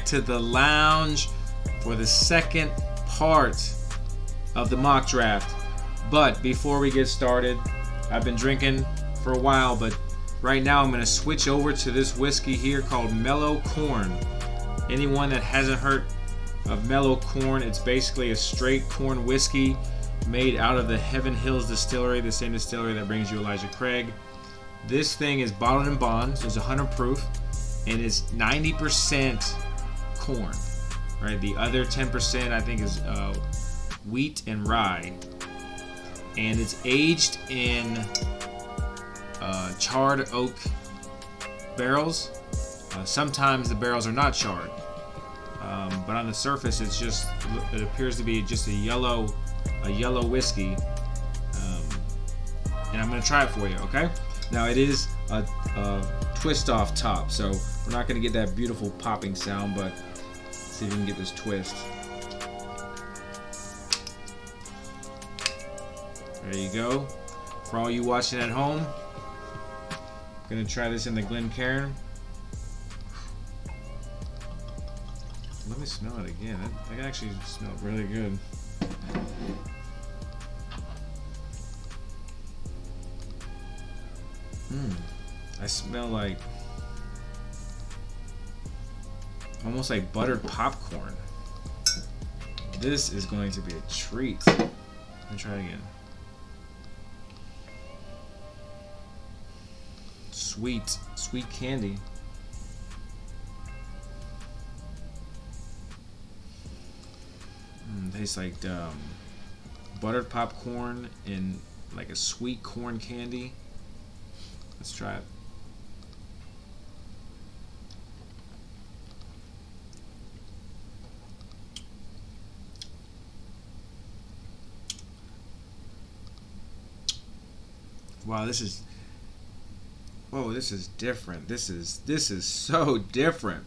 back to the lounge for the second part of the mock draft. But before we get started, I've been drinking for a while, but right now I'm going to switch over to this whiskey here called Mellow Corn. Anyone that hasn't heard of Mellow Corn, it's basically a straight corn whiskey made out of the Heaven Hills Distillery, the same distillery that brings you Elijah Craig. This thing is bottled in bonds, it's 100 proof, and it's 90% corn. Right, the other 10% I think is uh, wheat and rye, and it's aged in uh, charred oak barrels. Uh, sometimes the barrels are not charred, um, but on the surface it's just it appears to be just a yellow a yellow whiskey. Um, and I'm gonna try it for you, okay? Now it is a, a twist off top, so we're not gonna get that beautiful popping sound, but see if we can get this twist. There you go. For all you watching at home, I'm gonna try this in the Glencairn. Let me smell it again. That, that actually smelled really good. Hmm. I smell like almost like buttered popcorn. This is going to be a treat. Let me try it again. Sweet, sweet candy. Mm, tastes like um, buttered popcorn and like a sweet corn candy. Let's try it. Wow, this is Whoa, this is different. This is this is so different.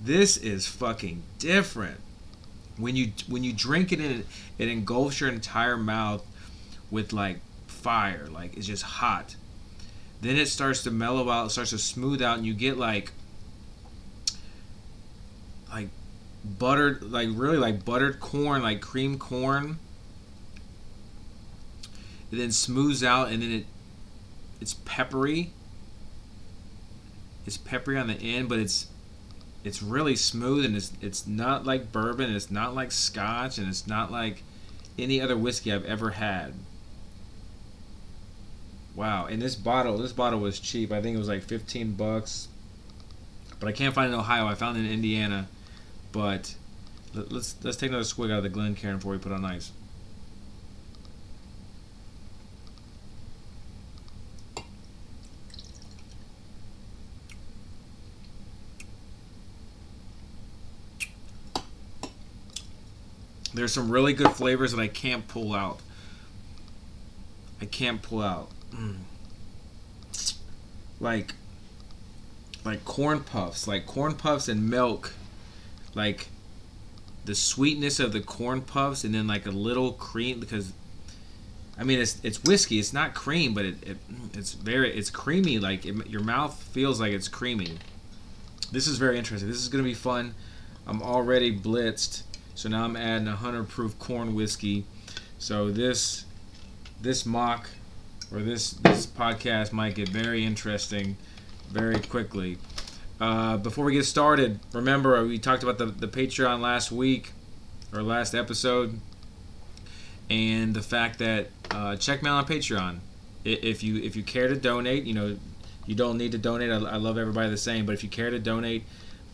This is fucking different. When you when you drink it and it engulfs your entire mouth with like fire, like it's just hot. Then it starts to mellow out, it starts to smooth out, and you get like like buttered like really like buttered corn, like cream corn. It then smooths out and then it it's peppery. It's peppery on the end, but it's it's really smooth and it's it's not like bourbon, it's not like scotch, and it's not like any other whiskey I've ever had. Wow, and this bottle, this bottle was cheap. I think it was like 15 bucks. But I can't find it in Ohio. I found it in Indiana. But let's let's take another swig out of the Glencairn before we put on ice. There's some really good flavors that I can't pull out. I can't pull out. Mm. Like like corn puffs, like corn puffs and milk. Like the sweetness of the corn puffs and then like a little cream because I mean it's it's whiskey, it's not cream, but it, it it's very it's creamy like it, your mouth feels like it's creamy. This is very interesting. This is going to be fun. I'm already blitzed. So now I'm adding a 100 proof corn whiskey. So this this mock or this this podcast might get very interesting very quickly. Uh, before we get started, remember we talked about the, the Patreon last week or last episode, and the fact that uh, check me out on Patreon. If you if you care to donate, you know you don't need to donate. I, I love everybody the same, but if you care to donate,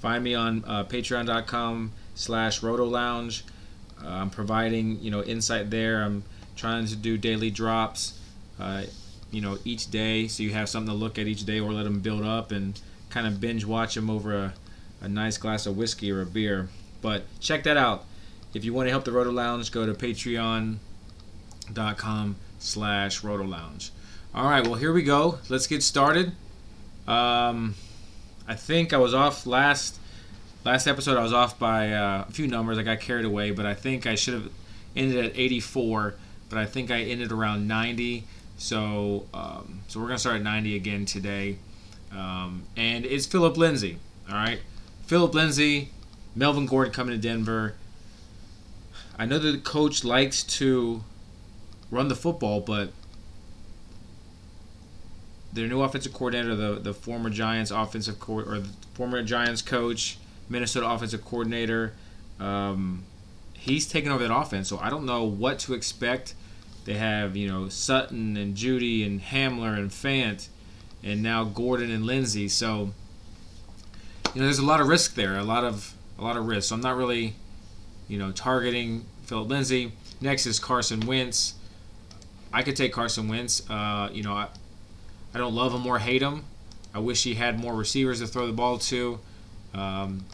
find me on uh, Patreon.com slash Roto Lounge. Uh, I'm providing you know insight there. I'm trying to do daily drops. Uh, you know, each day, so you have something to look at each day, or let them build up and kind of binge watch them over a, a nice glass of whiskey or a beer. But check that out. If you want to help the Roto Lounge, go to patreon.com slash Roto Lounge. All right, well, here we go. Let's get started. Um, I think I was off last last episode. I was off by uh, a few numbers. I got carried away, but I think I should have ended at 84. But I think I ended around 90. So, um, so we're gonna start at 90 again today, um, and it's Phillip Lindsay. All right, Phillip Lindsay, Melvin Gordon coming to Denver. I know that the coach likes to run the football, but their new offensive coordinator, the the former Giants offensive co- or the former Giants coach, Minnesota offensive coordinator, um, he's taken over that offense. So I don't know what to expect. They have you know Sutton and Jeudy and Hamler and Fant, and now Gordon and Lindsay. So you know there's a lot of risk there, a lot of a lot of risk. So I'm not really you know targeting Phillip Lindsay. Next is Carson Wentz. I could take Carson Wentz. Uh, you know, I, I don't love him or hate him. I wish he had more receivers to throw the ball to. Um,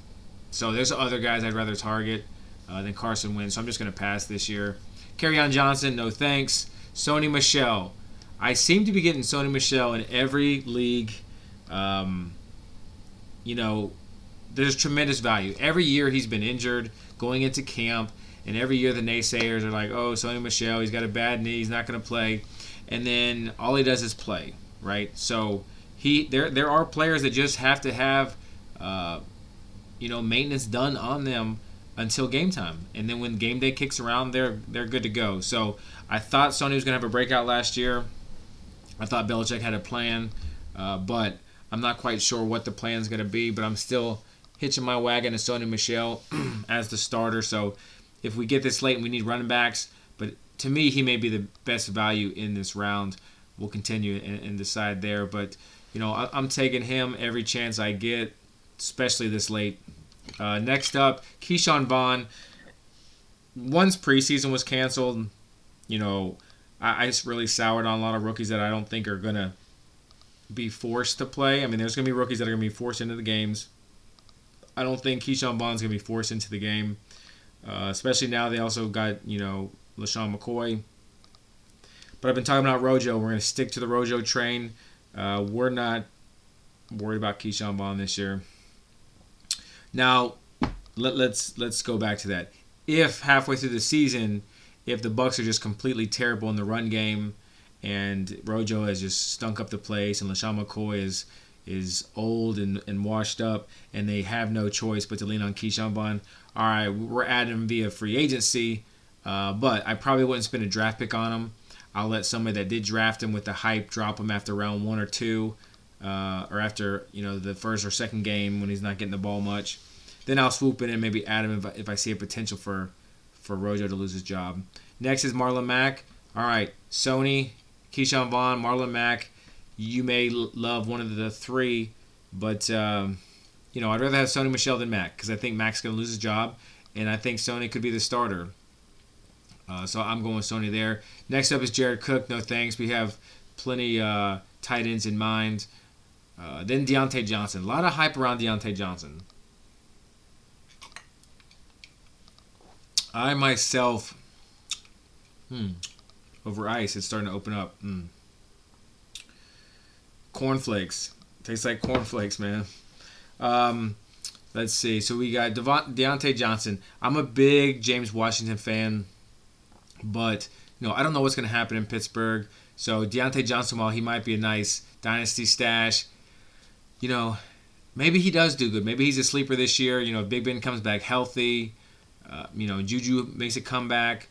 so there's other guys I'd rather target uh, than Carson Wentz. So I'm just going to pass this year. on Johnson, no thanks. Sony Michel. I seem to be getting Sony Michel in every league. Um, you know, there's tremendous value. Every year he's been injured going into camp, and every year the naysayers are like, oh, Sony Michel, he's got a bad knee, he's not going to play. And then all he does is play right? So he there there are players that just have to have uh, you know maintenance done on them until game time, and then when game day kicks around, they're they're good to go. So I thought Sony was gonna have a breakout last year. I thought Belichick had a plan, uh, but I'm not quite sure what the plan is gonna be. But I'm still hitching my wagon to Sony Michel as the starter. So if we get this late and we need running backs, but to me he may be the best value in this round we'll continue and, and decide there. But you know, I, am taking him every chance I get, especially this late. Uh, next up, Ke'Shawn Vaughn. Once preseason was canceled, you know, I, I really soured on a lot of rookies that I don't think are gonna be forced to play. I mean, there's gonna be rookies that are gonna be forced into the games. I don't think Ke'Shawn Vaughn's gonna be forced into the game, uh, especially now they also got you know LeSean McCoy but I've been talking about Rojo. We're going to stick to the Rojo train. Uh, we're not worried about Ke'Shawn Vaughn this year. Now, let, let's let's go back to that. If halfway through the season, if the Bucks are just completely terrible in the run game, and Rojo has just stunk up the place, and LeSean McCoy is is old and, and washed up, and they have no choice but to lean on Ke'Shawn Vaughn. All right, we're adding him via free agency, uh, but I probably wouldn't spend a draft pick on him. I'll let somebody that did draft him with the hype drop him after round one or two, uh, or after you know the first or second game when he's not getting the ball much. Then I'll swoop in and maybe add him if I, if I see a potential for for Rojo to lose his job. Next is Marlon Mack. All right, Sony, Ke'Shawn Vaughn, Marlon Mack. You may love one of the three, but um, you know I'd rather have Sony Michel than Mack because I think Mack's going to lose his job, and I think Sony could be the starter. Uh, so I'm going with Sony there. Next up is Jared Cook. No thanks. We have plenty uh, tight ends in mind. Uh, then Diontae Johnson. A lot of hype around Diontae Johnson. I myself, hmm, over ice, it's starting to open up. Hmm. Cornflakes. Tastes like cornflakes, man. Um, let's see. So we got Devon, Diontae Johnson. I'm a big James Washington fan. But you know, I don't know what's going to happen in Pittsburgh. So Diontae Johnson, while he might be a nice dynasty stash, you know, maybe he does do good. Maybe he's a sleeper this year. You know, Big Ben comes back healthy, uh, you know, Juju makes a comeback.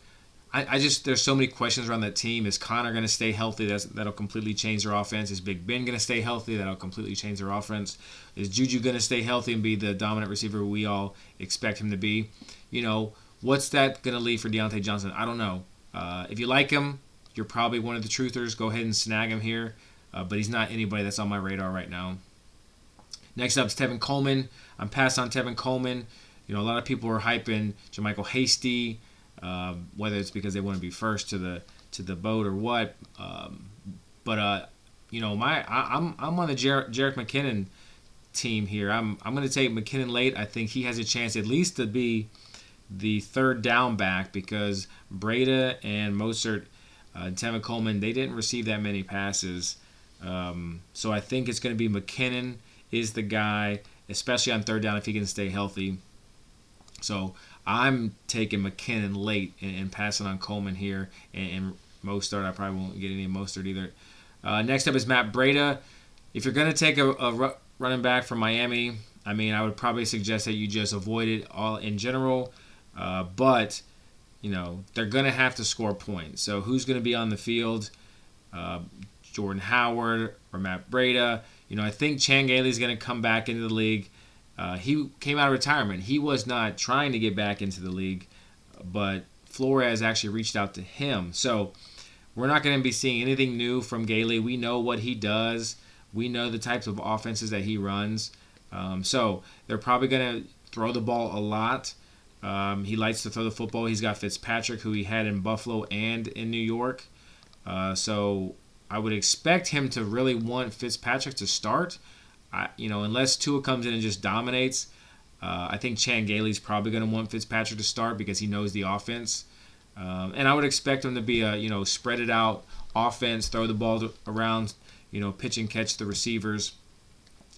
I, I, just there's so many questions around that team. Is Conner going to stay healthy? That's, that'll completely change their offense. Is Big Ben going to stay healthy? That'll completely change their offense. Is Juju going to stay healthy and be the dominant receiver we all expect him to be? You know, What's that going to leave for Diontae Johnson? I don't know. Uh, if you like him, you're probably one of the truthers. Go ahead and snag him here. Uh, but he's not anybody that's on my radar right now. Next up is Tevin Coleman. I'm passed on Tevin Coleman. You know, a lot of people are hyping JaMycal Hasty, um, whether it's because they want to be first to the to the boat or what. Um, but uh, you know, my I, am I'm, I'm on the Jer- Jerick McKinnon team here. I'm I'm going to take McKinnon late. I think he has a chance at least to be the third down back because Breida and Mostert, uh, Tevin Coleman, they didn't receive that many passes. Um, so I think it's going to be McKinnon is the guy, especially on third down if he can stay healthy. So I'm taking McKinnon late and, and passing on Coleman here and, and Mostert. I probably won't get any Mostert either. Uh, next up is Matt Breida. If you're going to take a, running back from Miami, I mean, I would probably suggest that you just avoid it all in general. Uh, but you know they're going to have to score points. So who's going to be on the field? Uh, Jordan Howard or Matt Breida. You know, I think Chan is going to come back into the league. Uh, he came out of retirement. He was not trying to get back into the league, but Flores actually reached out to him. So we're not going to be seeing anything new from Gailey. We know what he does. We know the types of offenses that he runs. Um, so they're probably going to throw the ball a lot. Um, he likes to throw the football. He's got Fitzpatrick, who he had in Buffalo and in New York. Uh, so I would expect him to really want Fitzpatrick to start. I, you know, unless Tua comes in and just dominates, uh, I think Chan Gailey's probably going to want Fitzpatrick to start because he knows the offense. Um, and I would expect him to be a you know spread it out offense, throw the ball around, you know, pitch and catch the receivers.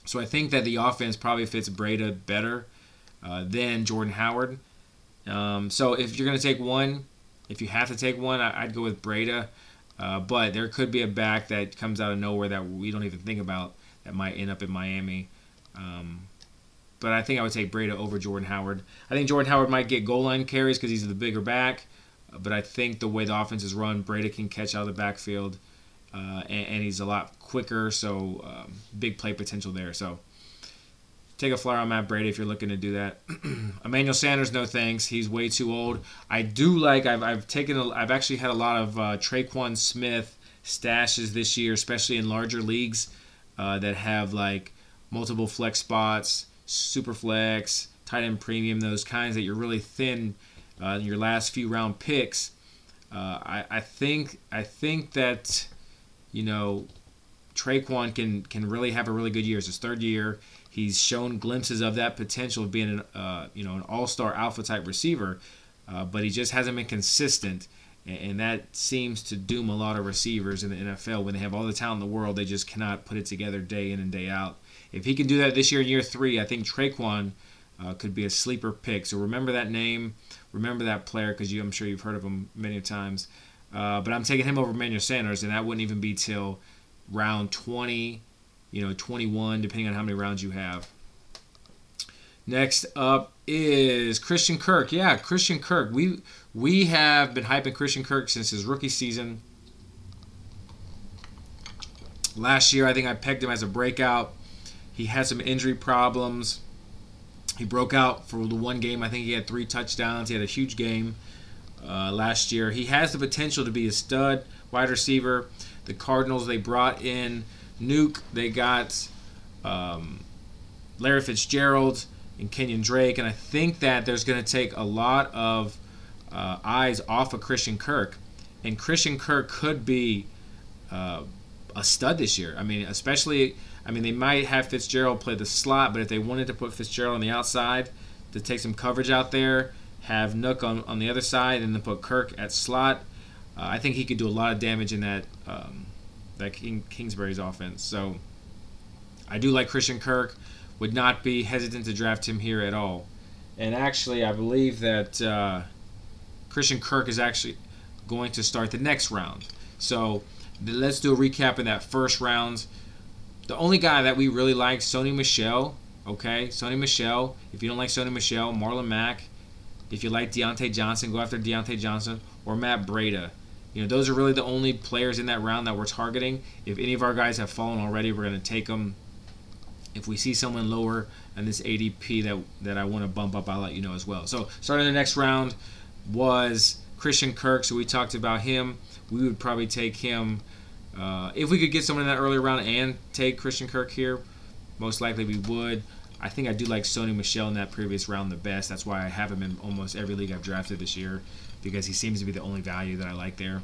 So I think that the offense probably fits Breida better uh, than Jordan Howard. Um, so if you're going to take one, if you have to take one, I, would go with Breida. Uh, but there could be a back that comes out of nowhere that we don't even think about that might end up in Miami. Um, but I think I would take Breida over Jordan Howard. I think Jordan Howard might get goal line carries because he's the bigger back. But I think the way the offense is run, Breida can catch out of the backfield, uh, and, and, he's a lot quicker. So um, big play potential there. So take a flyer on Matt Breida if you're looking to do that. Emmanuel Sanders, no thanks. He's way too old. I do like. I've, I've taken. A, I've actually had a lot of uh, Tre'Quan Smith stashes this year, especially in larger leagues uh, that have like multiple flex spots, super flex, tight end premium, those kinds that you're really thin. Uh, your last few round picks. Uh, I, I think I think that you know Tre'Quan can can really have a really good year. It's his third year. He's shown glimpses of that potential of being an uh, you know an all-star alpha type receiver, uh, but he just hasn't been consistent, and, and, that seems to doom a lot of receivers in the NFL when they have all the talent in the world. They just cannot put it together day in and day out. If he can do that this year in year three, I think Tre'Quan uh, could be a sleeper pick. So remember that name, remember that player because I'm sure you've heard of him many times. Uh, but I'm taking him over Emmanuel Sanders, and that wouldn't even be till round 20 you know, 21, depending on how many rounds you have. Next up is Christian Kirk. Yeah, Christian Kirk. We we have been hyping Christian Kirk since his rookie season. Last year, I think I pegged him as a breakout. He had some injury problems. He broke out for the one game. I think he had three touchdowns. He had a huge game uh, last year. He has the potential to be a stud wide receiver. The Cardinals they brought in Nuk. They got um, Larry Fitzgerald and Kenyan Drake, and I think that there's going to take a lot of uh, eyes off of Christian Kirk, and Christian Kirk could be uh, a stud this year. I mean, especially, I mean, they might have Fitzgerald play the slot, but if they wanted to put Fitzgerald on the outside to take some coverage out there, have Nuk on, on the other side, and then put Kirk at slot, uh, I think he could do a lot of damage in that um, that King, Kingsbury's offense. So I do like Christian Kirk. Would not be hesitant to draft him here at all. And actually, I believe that uh, Christian Kirk is actually going to start the next round. So let's do a recap in that first round. The only guy that we really like, Sony Michel. Okay, Sony Michel. If you don't like Sony Michel, Marlon Mack. If you like Diontae Johnson, go after Diontae Johnson or Matt Breida. You know, those are really the only players in that round that we're targeting. If any of our guys have fallen already, we're going to take them. If we see someone lower in this ADP that that I want to bump up, I'll let you know as well. So, starting the next round was Christian Kirk. So we talked about him. We would probably take him uh, if we could get someone in that early round and take Christian Kirk here. Most likely we would. I think I do like Sony Michel in that previous round the best. That's why I have him in almost every league I've drafted this year because he seems to be the only value that I like there.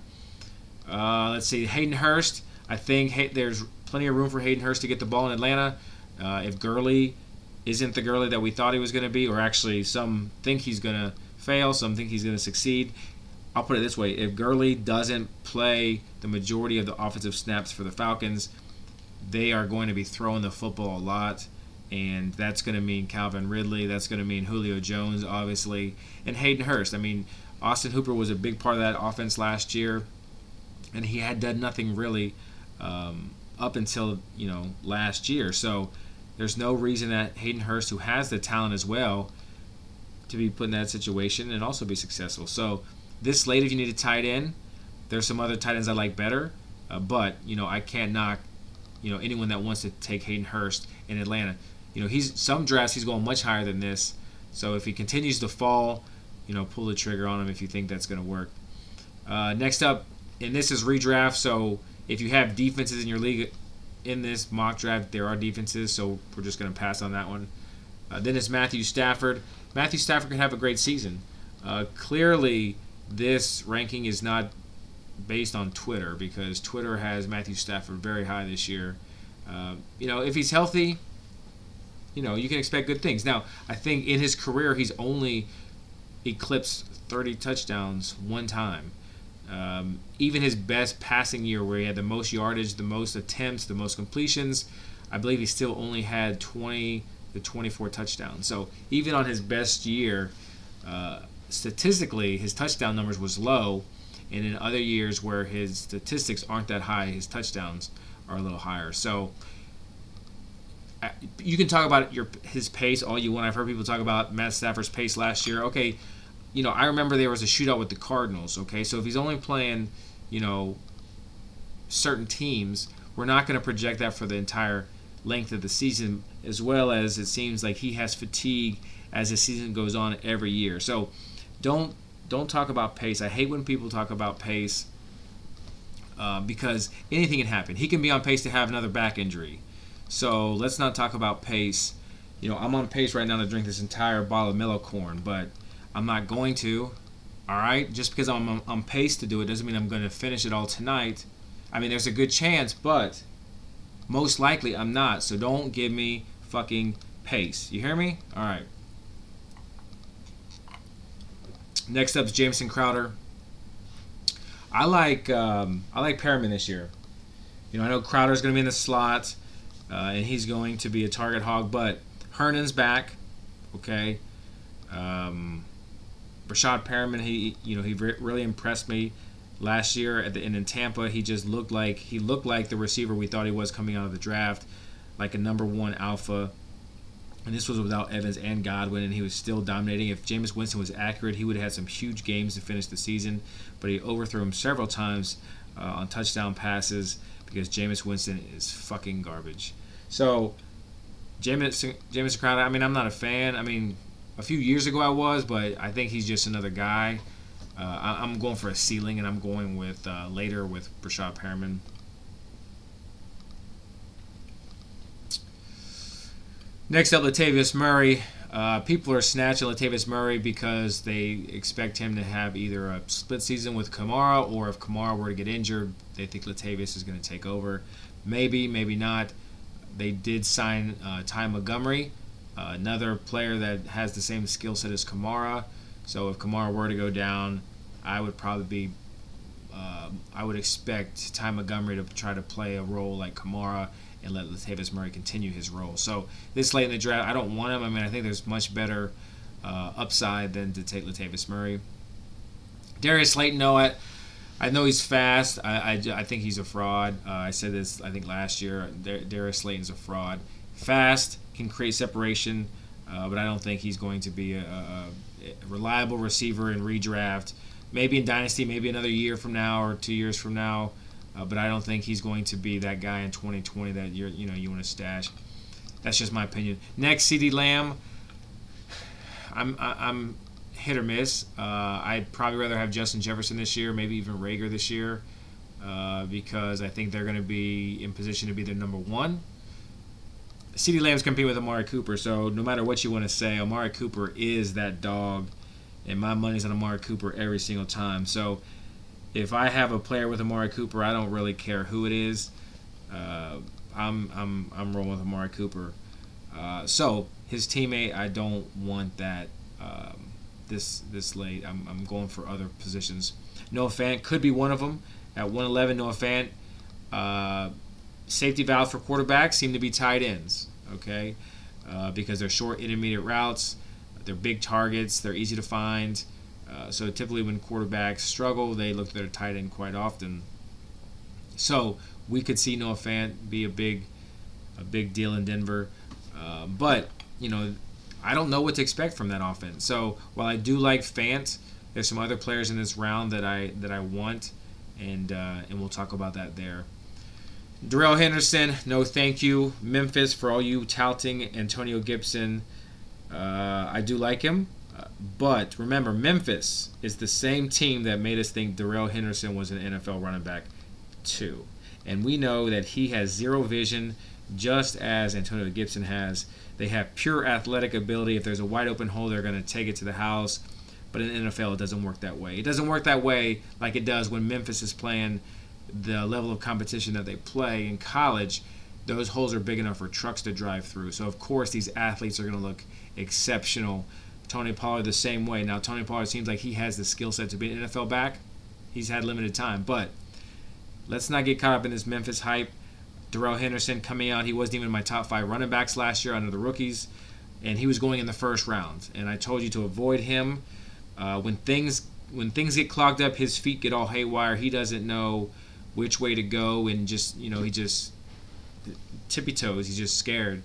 Uh, let's see, Hayden Hurst. I think hey, there's plenty of room for Hayden Hurst to get the ball in Atlanta. Uh, if Gurley isn't the Gurley that we thought he was going to be, or actually some think he's going to fail, some think he's going to succeed. I'll put it this way: if Gurley doesn't play the majority of the offensive snaps for the Falcons, they are going to be throwing the football a lot and that's going to mean Calvin Ridley. That's going to mean Julio Jones, obviously, and Hayden Hurst. I mean, Austin Hooper was a big part of that offense last year, and he had done nothing really um, up until you know last year. So there's no reason that Hayden Hurst, who has the talent as well, to be put in that situation and also be successful. So this slate, if you need a tight end, there's some other tight ends I like better, uh, but you know I can't knock you know anyone that wants to take Hayden Hurst in Atlanta. You know he's some drafts he's going much higher than this. So if he continues to fall, you know pull the trigger on him if you think that's going to work. Uh, next up, and this is redraft. So if you have defenses in your league in this mock draft, there are defenses. So we're just going to pass on that one. Uh, then it's Matthew Stafford. Matthew Stafford can have a great season. Uh, clearly, this ranking is not based on Twitter because Twitter has Matthew Stafford very high this year. Uh, you know, if he's healthy, you know, you can expect good things. Now, I think in his career, he's only eclipsed 30 touchdowns one time. Um, even his best passing year, where he had the most yardage, the most attempts, the most completions, I believe he still only had 20 to 24 touchdowns. So even on his best year, uh, statistically, his touchdown numbers was low, and in other years where his statistics aren't that high, his touchdowns are a little higher. So you can talk about your his pace all you want. I've heard people talk about Matt Stafford's pace last year. Okay, you know I remember there was a shootout with the Cardinals. Okay, so if he's only playing, you know, certain teams, we're not going to project that for the entire length of the season. As well as it seems like he has fatigue as the season goes on every year. So don't don't talk about pace. I hate when people talk about pace uh, because anything can happen. He can be on pace to have another back injury. So let's not talk about pace. You know, I'm on pace right now to drink this entire bottle of Mellow Corn, but I'm not going to. All right, just because I'm on pace to do it doesn't mean I'm going to finish it all tonight. I mean, there's a good chance, but most likely I'm not. So don't give me fucking pace. You hear me? All right. Next up is Jamison Crowder. I like um, I like Perriman this year. You know, I know Crowder's going to be in the slot, uh, and he's going to be a target hog. But Herndon's back. Okay. Um, Breshad Perriman, he you know he re- really impressed me last year at the end in Tampa. He just looked like he looked like the receiver we thought he was coming out of the draft, like a number one alpha and this was without Evans and Godwin, and he was still dominating. If Jameis Winston was accurate, he would have had some huge games to finish the season, but he overthrew him several times uh, on touchdown passes because Jameis Winston is fucking garbage. So, Jameis, Jameis Crowder, I mean, I'm not a fan. I mean, a few years ago I was, but I think he's just another guy. Uh, I, am going for a ceiling, and I'm going with uh, later with Breshad Perriman. Next up, Latavius Murray. Uh, people are snatching Latavius Murray because they expect him to have either a split season with Kamara, or if Kamara were to get injured, they think Latavius is going to take over. Maybe, maybe not. They did sign uh, Ty Montgomery, uh, another player that has the same skill set as Kamara. So if Kamara were to go down, I would probably be. Uh, I would expect Ty Montgomery to try to play a role like Kamara and let Latavius Murray continue his role. So this late in the draft, I don't want him. I mean, I think there's much better uh, upside than to take Latavius Murray. Darius Slayton, no, I, I know he's fast. I, I, I think he's a fraud. Uh, I said this, I think, last year. Dar- Darius Slayton's a fraud. Fast, can create separation, uh, but I don't think he's going to be a, a, a reliable receiver in redraft. Maybe in Dynasty, maybe another year from now or two years from now. Uh, but I don't think he's going to be that guy in 2020 that you're you know you want to stash. That's just my opinion. Next, CeeDee Lamb. I'm I'm hit or miss. Uh, I'd probably rather have Justin Jefferson this year, maybe even Reagor this year, uh, because I think they're going to be in position to be their number one. CeeDee Lamb's competing with Amari Cooper, so no matter what you want to say, Amari Cooper is that dog, and my money's on Amari Cooper every single time. So if I have a player with Amari Cooper, I don't really care who it is. Uh, I'm I'm I'm rolling with Amari Cooper. Uh, so his teammate, I don't want that um, this this late. I'm, I'm going for other positions. Noah Fant could be one of them at 111. Noah Fant, uh, safety valve for quarterbacks seem to be tight ends. Okay, uh, because they're short intermediate routes, they're big targets, they're easy to find. Uh, so typically, when quarterbacks struggle, they look at their tight end quite often. So we could see Noah Fant be a big, a big deal in Denver. Uh, but you know, I don't know what to expect from that offense. So while I do like Fant, there's some other players in this round that I that I want, and uh, and we'll talk about that there. Darrell Henderson, no thank you. Memphis, for all you touting Antonio Gibson, uh, I do like him. But remember, Memphis is the same team that made us think Darrell Henderson was an NFL running back, too. And we know that he has zero vision, just as Antonio Gibson has. They have pure athletic ability. If there's a wide open hole, they're going to take it to the house. But in the NFL, it doesn't work that way. It doesn't work that way like it does when Memphis is playing the level of competition that they play in college. Those holes are big enough for trucks to drive through. So, of course, these athletes are going to look exceptional. Tony Pollard the same way. Now, Tony Pollard seems like he has the skill set to be an NFL back. He's had limited time, but let's not get caught up in this Memphis hype. Darrell Henderson coming out, he wasn't even my top five running backs last year under the rookies, and he was going in the first round. And I told you to avoid him. Uh, when things when things get clogged up, his feet get all haywire. He doesn't know which way to go, and just you know he just tippy toes. He's just scared.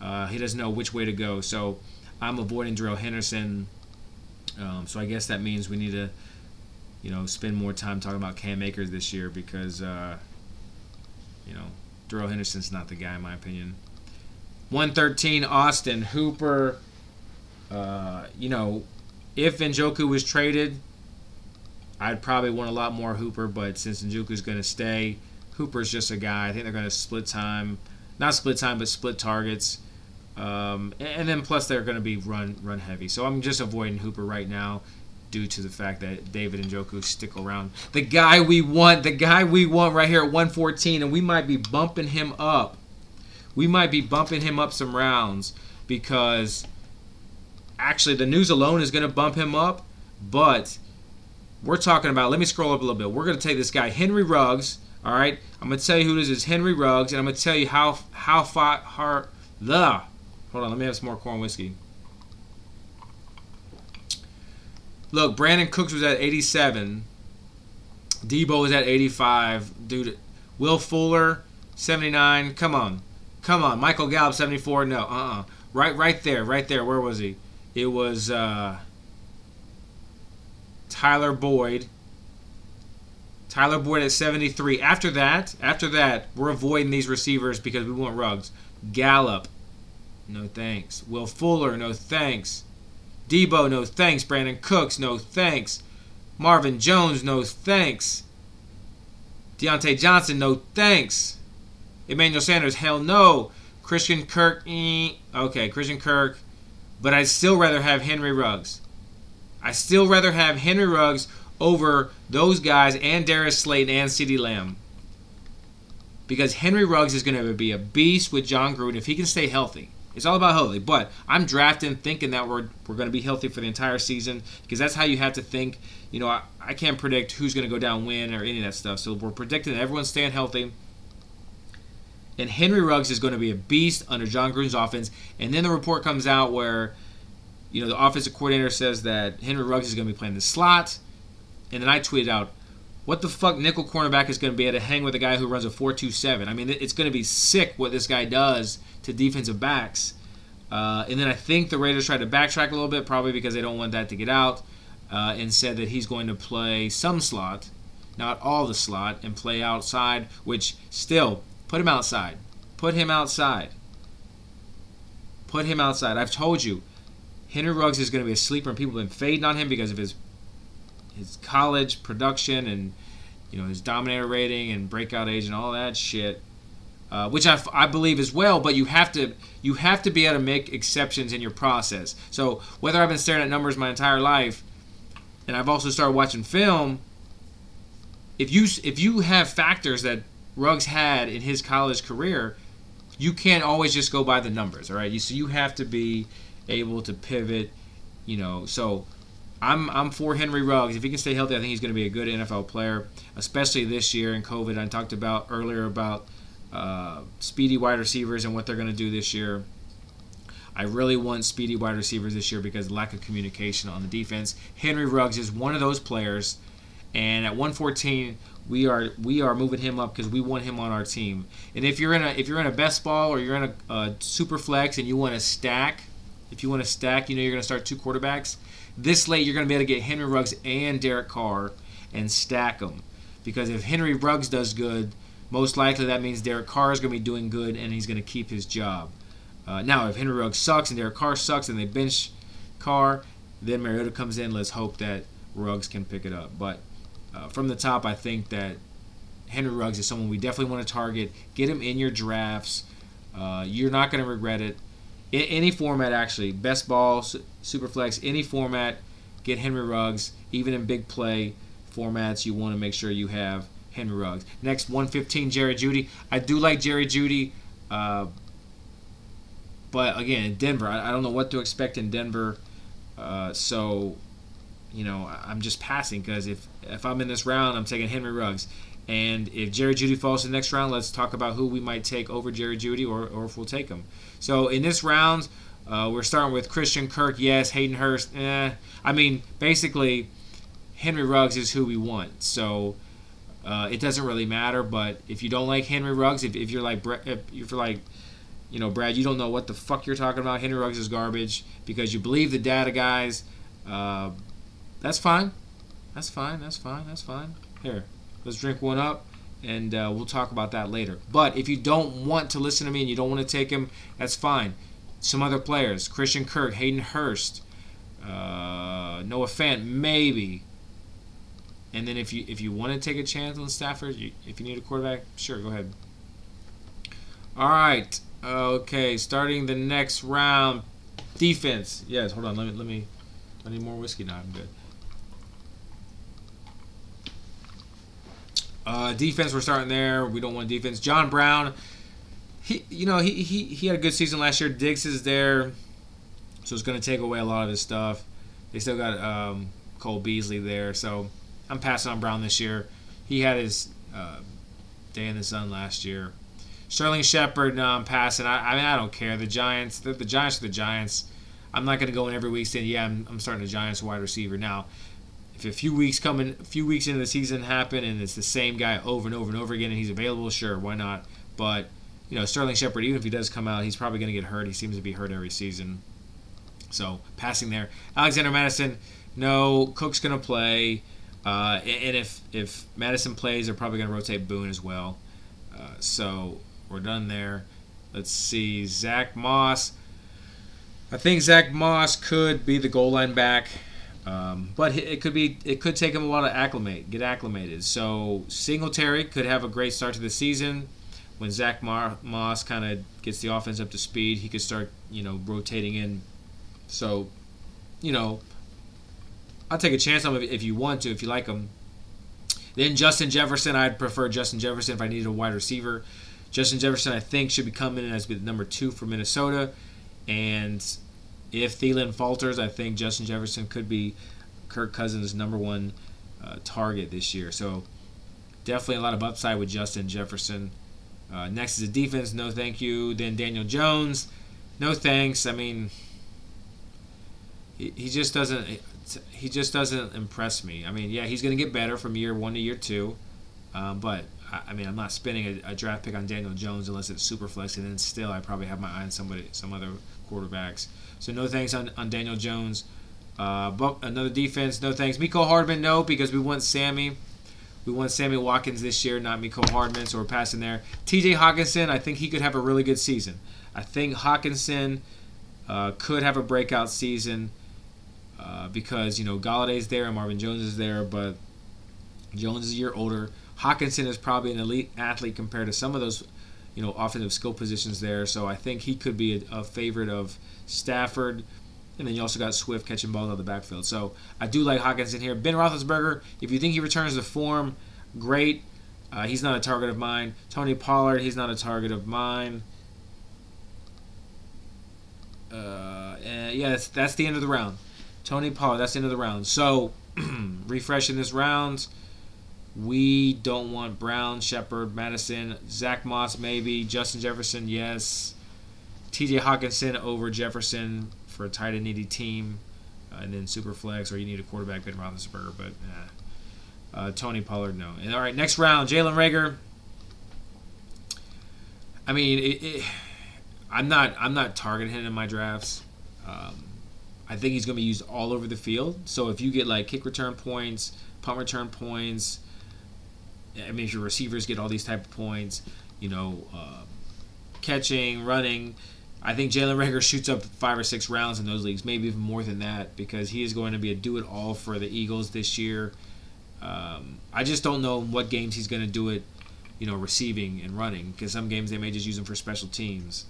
Uh, he doesn't know which way to go. So I'm avoiding Darrell Henderson. Um, so I guess that means we need to, you know, spend more time talking about Cam Akers this year because, uh, you know, Darrell Henderson's not the guy in my opinion. 113 Austin Hooper. Uh, you know, if Njoku was traded, I'd probably want a lot more Hooper, but since Njoku's going to stay, Hooper's just a guy. I think they're going to split time, not split time, but split targets. Um, and then plus they're going to be run run heavy. So I'm just avoiding Hooper right now due to the fact that David Njoku stick around. The guy we want, the guy we want right here at 114, and we might be bumping him up. We might be bumping him up some rounds because actually the news alone is going to bump him up, but we're talking about. Let me scroll up a little bit. We're going to take this guy Henry Ruggs. All right, I'm going to tell you who this is, Henry Ruggs, and I'm going to tell you how how far the. Hold on, let me have some more corn whiskey. Look, Brandin Cooks was at 87. Deebo was at 85. Dude, Will Fuller, 79. Come on. Come on. Michael Gallup, 74. No, uh-uh. Right right there, right there. Where was he? It was uh, Tyler Boyd. Tyler Boyd at 73. After that, after that, we're avoiding these receivers because we want Ruggs. Gallup, no thanks. Will Fuller, no thanks. Deebo, no thanks. Brandin Cooks, no thanks. Marvin Jones, no thanks. Diontae Johnson, no thanks. Emmanuel Sanders, hell no. Christian Kirk, eh. okay, Christian Kirk, but I'd still rather have Henry Ruggs. I still rather have Henry Ruggs over those guys and Darius Slayton and CeeDee Lamb. Because Henry Ruggs is going to be a beast with Jon Gruden if he can stay healthy. It's all about healthy. But I'm drafting thinking that we're, we're going to be healthy for the entire season because that's how you have to think. You know, I, I can't predict who's going to go down when or any of that stuff. So we're predicting that everyone's staying healthy. And Henry Ruggs is going to be a beast under Jon Gruden's offense. And then the report comes out where, you know, the offensive coordinator says that Henry Ruggs is going to be playing the slot. And then I tweeted out, what the fuck nickel cornerback is going to be able to hang with a guy who runs a 4.27? I mean, it's going to be sick what this guy does to defensive backs. Uh, and then I think the Raiders tried to backtrack a little bit, probably because they don't want that to get out, uh, and said that he's going to play some slot, not all the slot, and play outside, which still, put him outside. Put him outside. Put him outside. I've told you, Henry Ruggs is going to be a sleeper, and people have been fading on him because of his his college production and you know his dominator rating and breakout age and all that shit uh, which I, I believe as well. But you have to you have to be able to make exceptions in your process. So whether I've been staring at numbers my entire life, and I've also started watching film. If you if you have factors that Ruggs had in his college career, you can't always just go by the numbers. All right, you, so you have to be able to pivot. You know, so I'm I'm for Henry Ruggs. If he can stay healthy, I think he's going to be a good NFL player, especially this year in COVID. I talked about earlier about uh, speedy wide receivers and what they're going to do this year. I really want speedy wide receivers this year because lack of communication on the defense. Henry Ruggs is one of those players, and at 114, we are we are moving him up because we want him on our team. And if you're in a if you're in a best ball or you're in a, a super flex and you want to stack, if you want to stack, you know you're going to start two quarterbacks. This late, you're going to be able to get Henry Ruggs and Derek Carr and stack them because if Henry Ruggs does good, most likely that means Derek Carr is going to be doing good and he's going to keep his job. Uh, now, if Henry Ruggs sucks and Derek Carr sucks and they bench Carr, then Mariota comes in. Let's hope that Ruggs can pick it up. But uh, from the top, I think that Henry Ruggs is someone we definitely want to target. Get him in your drafts. Uh, you're not going to regret it. In any format, actually, best ball, super flex, any format, get Henry Ruggs. Even in big play formats, you want to make sure you have Henry Ruggs. Next, 115, Jerry Jeudy. I do like Jerry Jeudy, uh, but again, in Denver, I, I, don't know what to expect in Denver. Uh, so you know, I'm just passing because if if I'm in this round, I'm taking Henry Ruggs. And if Jerry Jeudy falls to the next round, let's talk about who we might take over Jerry Jeudy or, or if we'll take him. So in this round, uh, we're starting with Christian Kirk, yes. Hayden Hurst, eh. I mean, basically, Henry Ruggs is who we want. So uh, it doesn't really matter. But if you don't like Henry Ruggs, if, if you're like if you're like, you know, Brad, you don't know what the fuck you're talking about. Henry Ruggs is garbage because you believe the data guys. Uh, that's fine. That's fine. That's fine. That's fine. Here, let's drink one up, and uh, we'll talk about that later. But if you don't want to listen to me and you don't want to take him, that's fine. Some other players: Christian Kirk, Hayden Hurst, uh, Noah Fant, maybe. And then if you if you want to take a chance on Stafford, you, if you need a quarterback, sure, go ahead. All right. Okay, starting the next round. Defense. Yes, hold on. Let me let me. I need more whiskey now. I'm good. Uh, defense, we're starting there. We don't want defense. John Brown, he, you know, he, he, he had a good season last year. Diggs is there, so it's going to take away a lot of his stuff. They still got um, Cole Beasley there, so I'm passing on Brown this year. He had his uh, day in the sun last year. Sterling Shepard, no, I'm passing. I, I mean, I don't care. The Giants, the, the Giants are the Giants. I'm not going to go in every week saying, yeah, I'm, I'm starting a Giants wide receiver. Now, if a few weeks coming, a few weeks into the season happen, and it's the same guy over and over and over again, and he's available, sure, why not? But you know, Sterling Shepard, even if he does come out, he's probably going to get hurt. He seems to be hurt every season. So passing there, Alexander Mattison. no, Cook's going to play, uh, and if if Mattison plays, they're probably going to rotate Boone as well. Uh, so we're done there. Let's see, Zack Moss. I think Zack Moss could be the goal line back. Um, but it could be it could take him a while to acclimate, get acclimated. So Singletary could have a great start to the season. When Zach Mar- Moss kind of gets the offense up to speed, he could start you know rotating in. So, you know, I'll take a chance on him if, you want to, if you like him. Then Justin Jefferson, I'd prefer Justin Jefferson if I needed a wide receiver. Justin Jefferson, I think, should be coming in as the number two for Minnesota, and if Thielen falters, I think Justin Jefferson could be Kirk Cousins' number one uh, target this year. So definitely a lot of upside with Justin Jefferson. Uh, next is the defense. No, thank you. Then Daniel Jones. No thanks. I mean, he, he just doesn't. He just doesn't impress me. I mean, yeah, he's going to get better from year one to year two, um, but I, I, mean, I'm not spending a, a, draft pick on Daniel Jones unless it's super flex, and then still, I probably have my eye on somebody, some other quarterbacks. So no thanks on, on Daniel Jones. Uh, but another defense, no thanks. Miko Hardman, no, because we want Sammy. We want Sammy Watkins this year, not Miko Hardman, so we're passing there. TJ Hockenson, I think he could have a really good season. I think Hockenson uh, could have a breakout season uh, because, you know, Golladay's there and Marvin Jones is there, but Jones is a year older. Hockenson is probably an elite athlete compared to some of those, you know, offensive skill positions there, so I think he could be a, a favorite of – Stafford, and then you also got Swift catching balls out of the backfield. So I do like Hockenson here. Ben Roethlisberger, if you think he returns to form, great. Uh, he's not a target of mine. Tony Pollard, he's not a target of mine. Uh, yeah, that's, that's the end of the round. Tony Pollard, that's the end of the round. So, refreshing this round, we don't want Brown, Shepard, Mattison, Zack Moss, maybe. Justin Jefferson, yes. T.J. Hockenson over Jefferson for a tight end needy team, uh, and then super flex, or you need a quarterback, Ben Roethlisberger. But Uh, Tony Pollard, no. And all right, next round, Jalen Reagor. I mean, it, it, I'm not I'm not targeting him in my drafts. Um, I think he's going to be used all over the field. So if you get like kick return points, punt return points, I mean, your receivers get all these type of points, you know, uh, catching, running, I think Jalen Reagor shoots up five or six rounds in those leagues, maybe even more than that, because he is going to be a do it all for the Eagles this year. Um, I just don't know what games he's going to do it, you know, receiving and running, because some games they may just use him for special teams.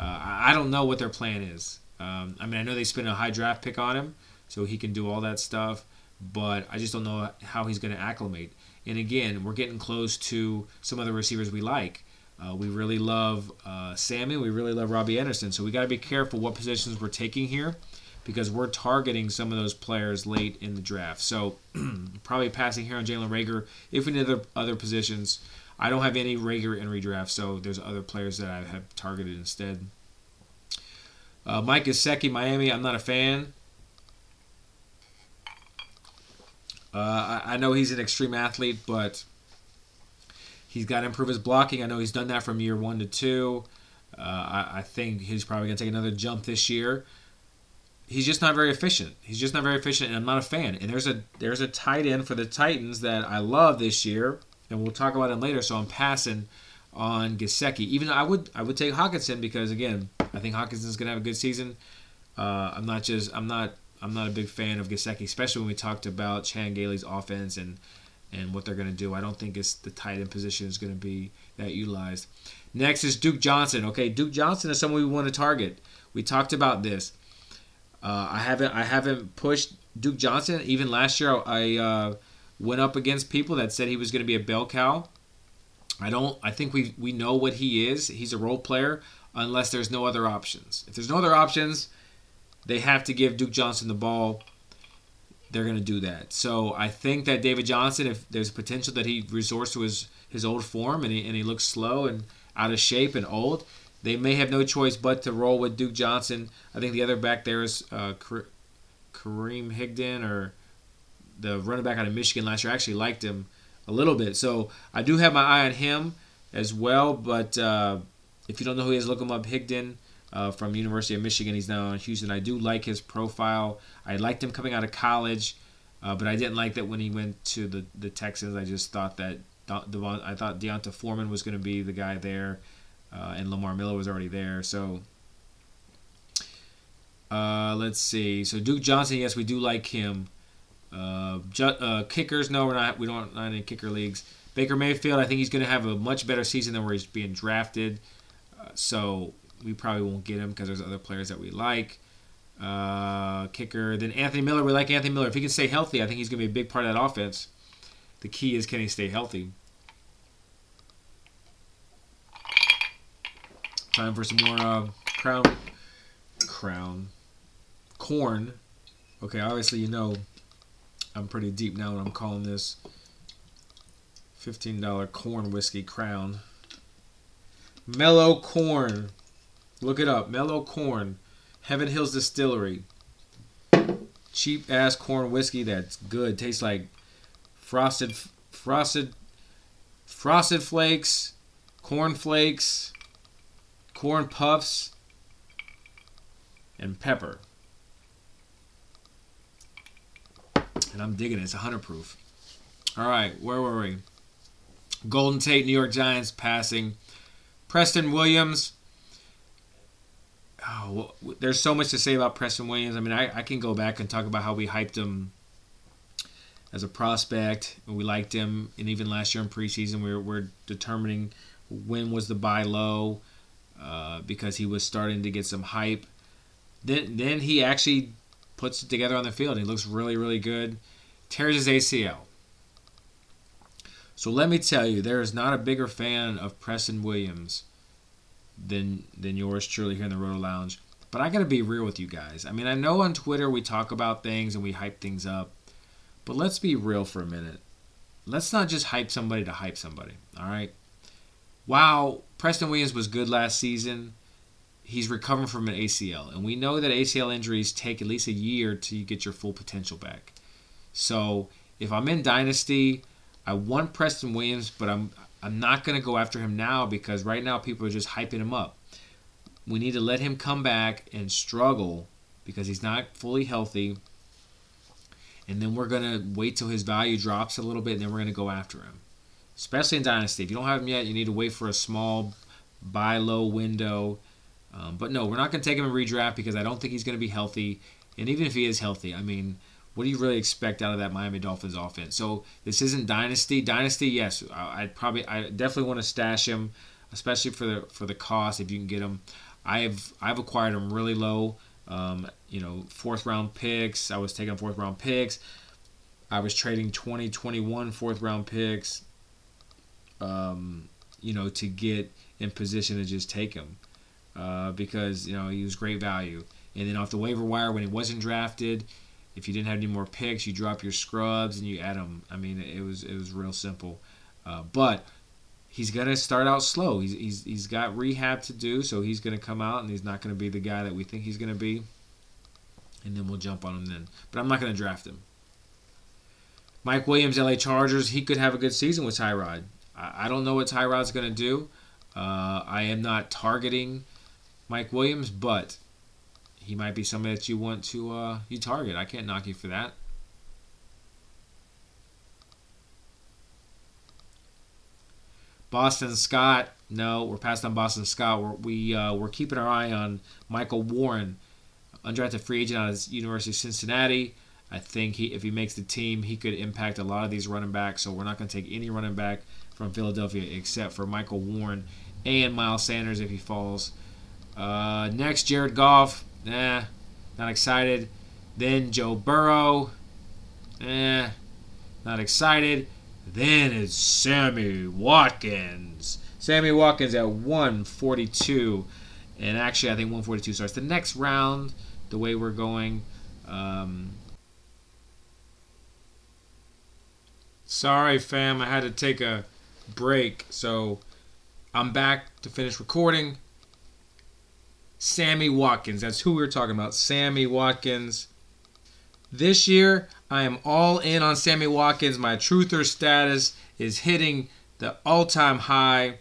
Uh, I don't know what their plan is. Um, I mean, I know they spent a high draft pick on him, so he can do all that stuff, but I just don't know how he's going to acclimate. And again, we're getting close to some of the receivers we like. Uh, we really love uh, Sammy. We really love Robbie Anderson. So we got to be careful what positions we're taking here because we're targeting some of those players late in the draft. So probably passing here on Jalen Reagor. If we need other, other positions, I don't have any Reagor in redraft, so there's other players that I have targeted instead. Uh, Mike Gesicki, Miami. I'm not a fan. Uh, I, I know he's an extreme athlete, but He's got to improve his blocking. I know he's done that from year one to two. Uh, I, I, think he's probably going to take another jump this year. He's just not very efficient. He's just not very efficient, and I'm not a fan. And there's a there's a tight end for the Titans that I love this year, and we'll talk about him later. So I'm passing on Gesicki. Even I would I would take Hockenson because again I think Hockenson's going to have a good season. Uh, I'm not just I'm not I'm not a big fan of Gesicki, especially when we talked about Chan Gailey's offense and and what they're going to do. I don't think it's the tight end position is going to be that utilized. Next is Duke Johnson. Okay, Duke Johnson is someone we want to target. We talked about this. Uh, I haven't I haven't pushed Duke Johnson. Even last year, I uh, went up against people that said he was going to be a bell cow. I don't. I think we we know what he is. He's a role player unless there's no other options. If there's no other options, they have to give Duke Johnson the ball they're going to do that. So I think that David Johnson, if there's potential that he resorts to his, his old form and he, and he looks slow and out of shape and old, they may have no choice but to roll with Duke Johnson. I think the other back there is uh, Karan Higdon or the running back out of Michigan last year. I actually liked him a little bit. So I do have my eye on him as well. But uh, if you don't know who he is, look him up. Higdon uh, from University of Michigan. He's now in Houston. I do like his profile. I liked him coming out of college, uh, but I didn't like that when he went to the, the Texans. I just thought that Devon, I thought D'Onta Foreman was going to be the guy there, uh, and Lamar Miller was already there. So uh, let's see. So Duke Johnson, yes, we do like him. Uh, ju- uh, kickers, no, we're not. We don't not in kicker leagues. Baker Mayfield, I think he's going to have a much better season than where he's being drafted. So we probably won't get him because there's other players that we like. Uh, kicker. Then Anthony Miller. We like Anthony Miller. If he can stay healthy, I think he's going to be a big part of that offense. The key is can he stay healthy? Time for some more uh, crown. Crown. Corn. Okay, obviously you know I'm pretty deep now when I'm calling this $15 corn whiskey crown. Mellow corn. Look it up. Mellow Corn, Heaven Hills Distillery. Cheap ass corn whiskey that's good. Tastes like frosted, frosted, frosted flakes, corn flakes, corn puffs, and pepper. And I'm digging it. It's 100 proof. All right, where were we? Golden Tate, New York Giants passing. Preston Williams, oh, there's so much to say about Preston Williams. I mean, I, I can go back and talk about how we hyped him as a prospect. We liked him, and even last year in preseason, we were, we're determining when was the buy low uh, because he was starting to get some hype. Then, then he actually puts it together on the field. He looks really, really good. Tears his ACL. So let me tell you, there is not a bigger fan of Preston Williams than than yours truly here in the Roto Lounge. But I gotta be real with you guys. I mean, I know on Twitter we talk about things and we hype things up, but let's be real for a minute. Let's not just hype somebody to hype somebody. All right. Wow, Preston Williams was good last season. He's recovering from an ACL, and we know that ACL injuries take at least a year to get your full potential back. So if I'm in Dynasty, I want Preston Williams, but I'm I'm not going to go after him now because right now people are just hyping him up. We need to let him come back and struggle because he's not fully healthy. And then we're going to wait till his value drops a little bit and then we're going to go after him. Especially in Dynasty. If you don't have him yet, you need to wait for a small buy low window. Um, but no, we're not going to take him in redraft because I don't think he's going to be healthy. And even if he is healthy, I mean, what do you really expect out of that Miami Dolphins offense? So this isn't dynasty. Dynasty, yes, I probably, I definitely want to stash him, especially for the for the cost if you can get him. I've I've acquired him really low. Um, you know, fourth round picks. I was taking fourth round picks. I was trading 2021 fourth round picks. Um, you know, to get in position to just take him uh, because you know he was great value. And then off the waiver wire when he wasn't drafted, if you didn't have any more picks, you drop your scrubs and you add them. I mean, it was it was real simple. Uh, but he's gonna start out slow. He's, he's he's got rehab to do, so he's gonna come out and he's not gonna be the guy that we think he's gonna be. And then we'll jump on him then. But I'm not gonna draft him. Mike Williams, LA Chargers, he could have a good season with Tyrod. I, I don't know what Tyrod's gonna do. Uh, I am not targeting Mike Williams, but he might be somebody that you want to uh, you target. I can't knock you for that. Boston Scott, no, we're past on Boston Scott. We're, we uh, we're keeping our eye on Michael Warren, undrafted free agent out of University of Cincinnati. I think he if he makes the team, he could impact a lot of these running backs. So we're not going to take any running back from Philadelphia except for Michael Warren and Miles Sanders if he falls. Uh, next, Jared Goff. Nah, not excited. Then Joe Burrow. Eh, not excited. Then it's Sammy Watkins. Sammy Watkins at 142. And actually, I think 142 starts the next round, the way we're going. Um, sorry, fam, I had to take a break. So I'm back to finish recording. Sammy Watkins. That's who we were talking about. Sammy Watkins. This year, I am all in on Sammy Watkins. My truther status is hitting the all time high.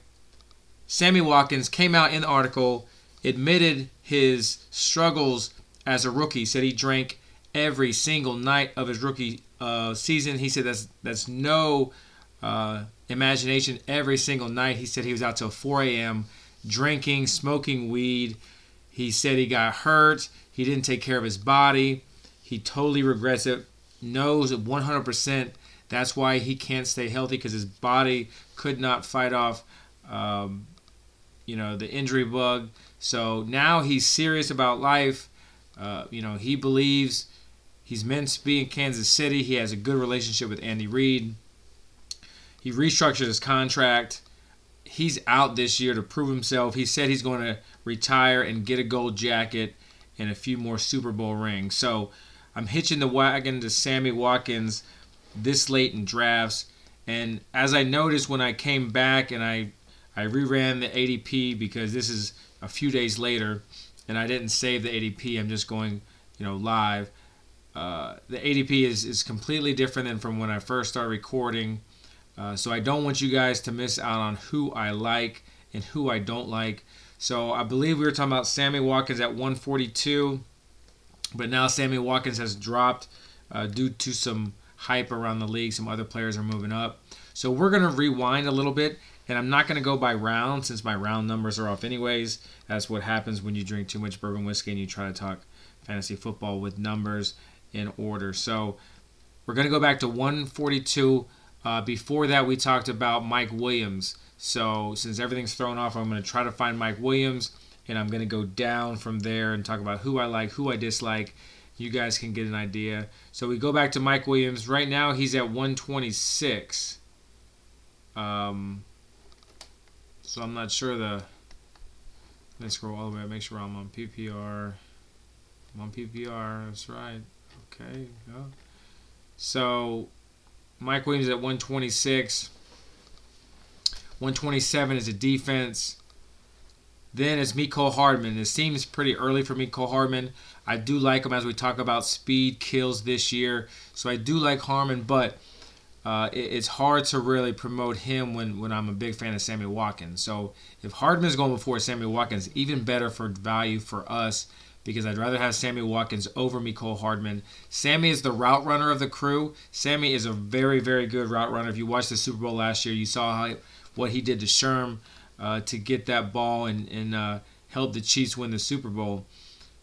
Sammy Watkins came out in the article, admitted his struggles as a rookie, said he drank every single night of his rookie uh, season. He said that's that's no uh, imagination. Every single night, he said he was out till 4 a.m. drinking, smoking weed. He said he got hurt. He didn't take care of his body. He totally regrets it. Knows 100% that's why he can't stay healthy because his body could not fight off, um, you know, the injury bug. So now he's serious about life. Uh, you know, he believes he's meant to be in Kansas City. He has a good relationship with Andy Reid. He restructured his contract he's out this year to prove himself. He said he's going to retire and get a gold jacket and a few more Super Bowl rings. So I'm hitching the wagon to Sammy Watkins this late in drafts. And as I noticed when I came back and I I reran the ADP because this is a few days later, and I didn't save the ADP. I'm just going, you know, live. Uh, the ADP is, is completely different than from when I first started recording. Uh, so I don't want you guys to miss out on who I like and who I don't like. So I believe we were talking about Sammy Watkins at 142, but now Sammy Watkins has dropped uh, due to some hype around the league. Some other players are moving up. So we're going to rewind a little bit, and I'm not going to go by round since my round numbers are off anyways. That's what happens when you drink too much bourbon whiskey and you try to talk fantasy football with numbers in order. So we're going to go back to 142 uh, before that, we talked about Mike Williams. So since everything's thrown off, I'm going to try to find Mike Williams, and I'm going to go down from there and talk about who I like, who I dislike. You guys can get an idea. So we go back to Mike Williams. Right now, he's at 126. Um, so I'm not sure the. Let's scroll all the way. Up. Make sure I'm on PPR. I'm on PPR. That's right. Okay. So Mike Williams at 126. 127 is a defense. Then it's Mecole Hardman. It seems pretty early for Mecole Hardman. I do like him as we talk about speed kills this year. So I do like Hardman, but uh, it, it's hard to really promote him when, when I'm a big fan of Sammy Watkins. So if Hardman is going before Sammy Watkins, even better for value for us because I'd rather have Sammy Watkins over Mecole Hardman. Sammy is the route runner of the crew. Sammy is a very, very good route runner. If you watched the Super Bowl last year, you saw how, what he did to Sherm uh, to get that ball and, and uh, help the Chiefs win the Super Bowl.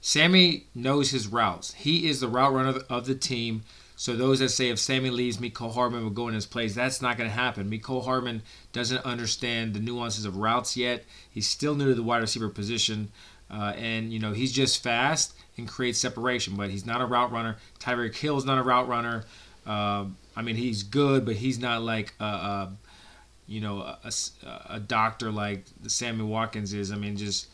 Sammy knows his routes. He is the route runner of the team. So those that say if Sammy leaves, Mecole Hardman will go in his place, that's not going to happen. Mecole Hardman doesn't understand the nuances of routes yet. He's still new to the wide receiver position. Uh, and, you know, he's just fast and creates separation, but he's not a route runner. Tyreek Hill's not a route runner. Uh, I mean, he's good, but he's not like a, a you know, a, a, doctor like Sammy Watkins is. I mean, just,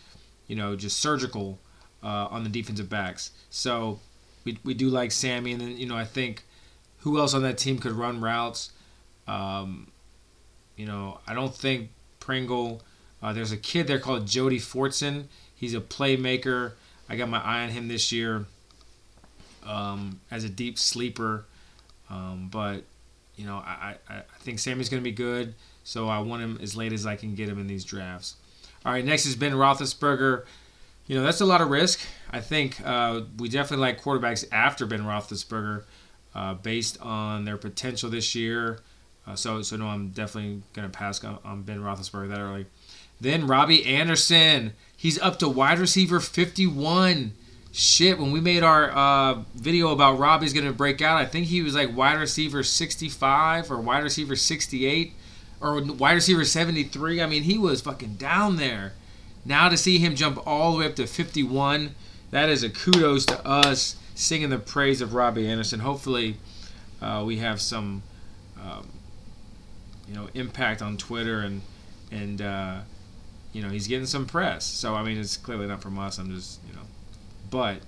you know, just surgical uh, on the defensive backs. So we, we do like Sammy. And then, you know, I think who else on that team could run routes? Um, you know, I don't think Pringle. Uh, there's a kid there called Jody Fortson. He's a playmaker. I got my eye on him this year um, as a deep sleeper. Um, but, you know, I, I, I think Sammy's going to be good. So I want him as late as I can get him in these drafts. All right, next is Ben Roethlisberger. You know, that's a lot of risk. I think uh, we definitely like quarterbacks after Ben Roethlisberger uh, based on their potential this year. Uh, so, so no, I'm definitely going to pass on, on Ben Roethlisberger that early. Then Robbie Anderson. He's up to wide receiver 51. Shit, when we made our uh, video about Robbie's going to break out, I think he was like wide receiver 65 or wide receiver 68 or wide receiver 73. I mean, he was fucking down there. Now to see him jump all the way up to 51, that is a kudos to us singing the praise of Robbie Anderson. Hopefully, uh, we have some, um, you know, impact on Twitter and and uh, you know he's getting some press. So I mean, it's clearly not from us. I'm just you know, but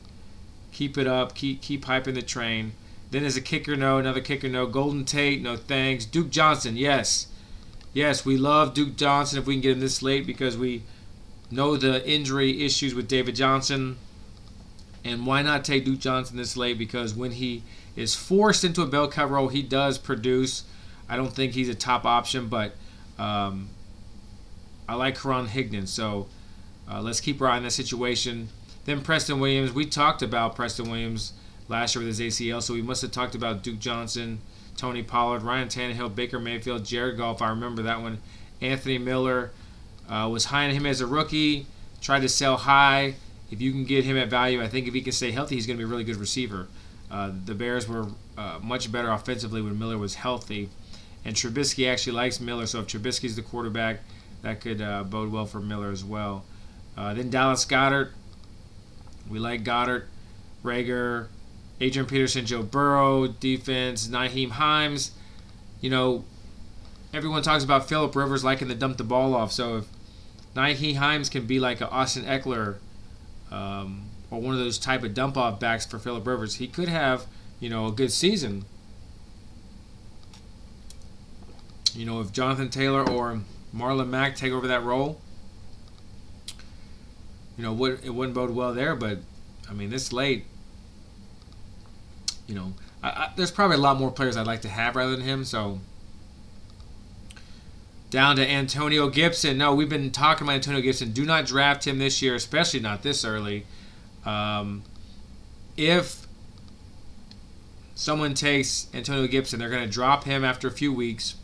keep it up. Keep keep hyping the train. Then there's a kicker no, another kicker no. Golden Tate, no thanks. Duke Johnson, yes, yes, we love Duke Johnson if we can get him this late because we know the injury issues with David Johnson. And why not take Duke Johnson this late? Because when he is forced into a bell cow role, he does produce. I don't think he's a top option, but um, I like Karan Higdon. So uh, let's keep on that situation. Then Preston Williams. We talked about Preston Williams last year with his ACL, so we must have talked about Duke Johnson, Tony Pollard, Ryan Tannehill, Baker Mayfield, Jared Goff. I remember that one. Anthony Miller uh, was high on him as a rookie. Tried to sell high. If you can get him at value, I think if he can stay healthy, he's going to be a really good receiver. Uh, the Bears were uh, much better offensively when Miller was healthy, and Trubisky actually likes Miller. So if Trubisky's the quarterback, that could uh, bode well for Miller as well. Uh, then Dallas Goedert. We like Goedert, Reagor, Adrian Peterson, Joe Burrow, defense, Nyheim Hines. You know, everyone talks about Philip Rivers liking to dump the ball off. So if Nyheim Hines can be like an Austin Ekeler um, or one of those type of dump off backs for Philip Rivers, he could have, you know, a good season. You know, if Jonathan Taylor or Marlon Mack take over that role, you know, it wouldn't bode well there. But I mean, this late, you know, I, I, there's probably a lot more players I'd like to have rather than him. So down to Antonio Gibson. No, we've been talking about Antonio Gibson. Do not draft him this year, especially not this early. Um, if someone takes Antonio Gibson, they're going to drop him after a few weeks.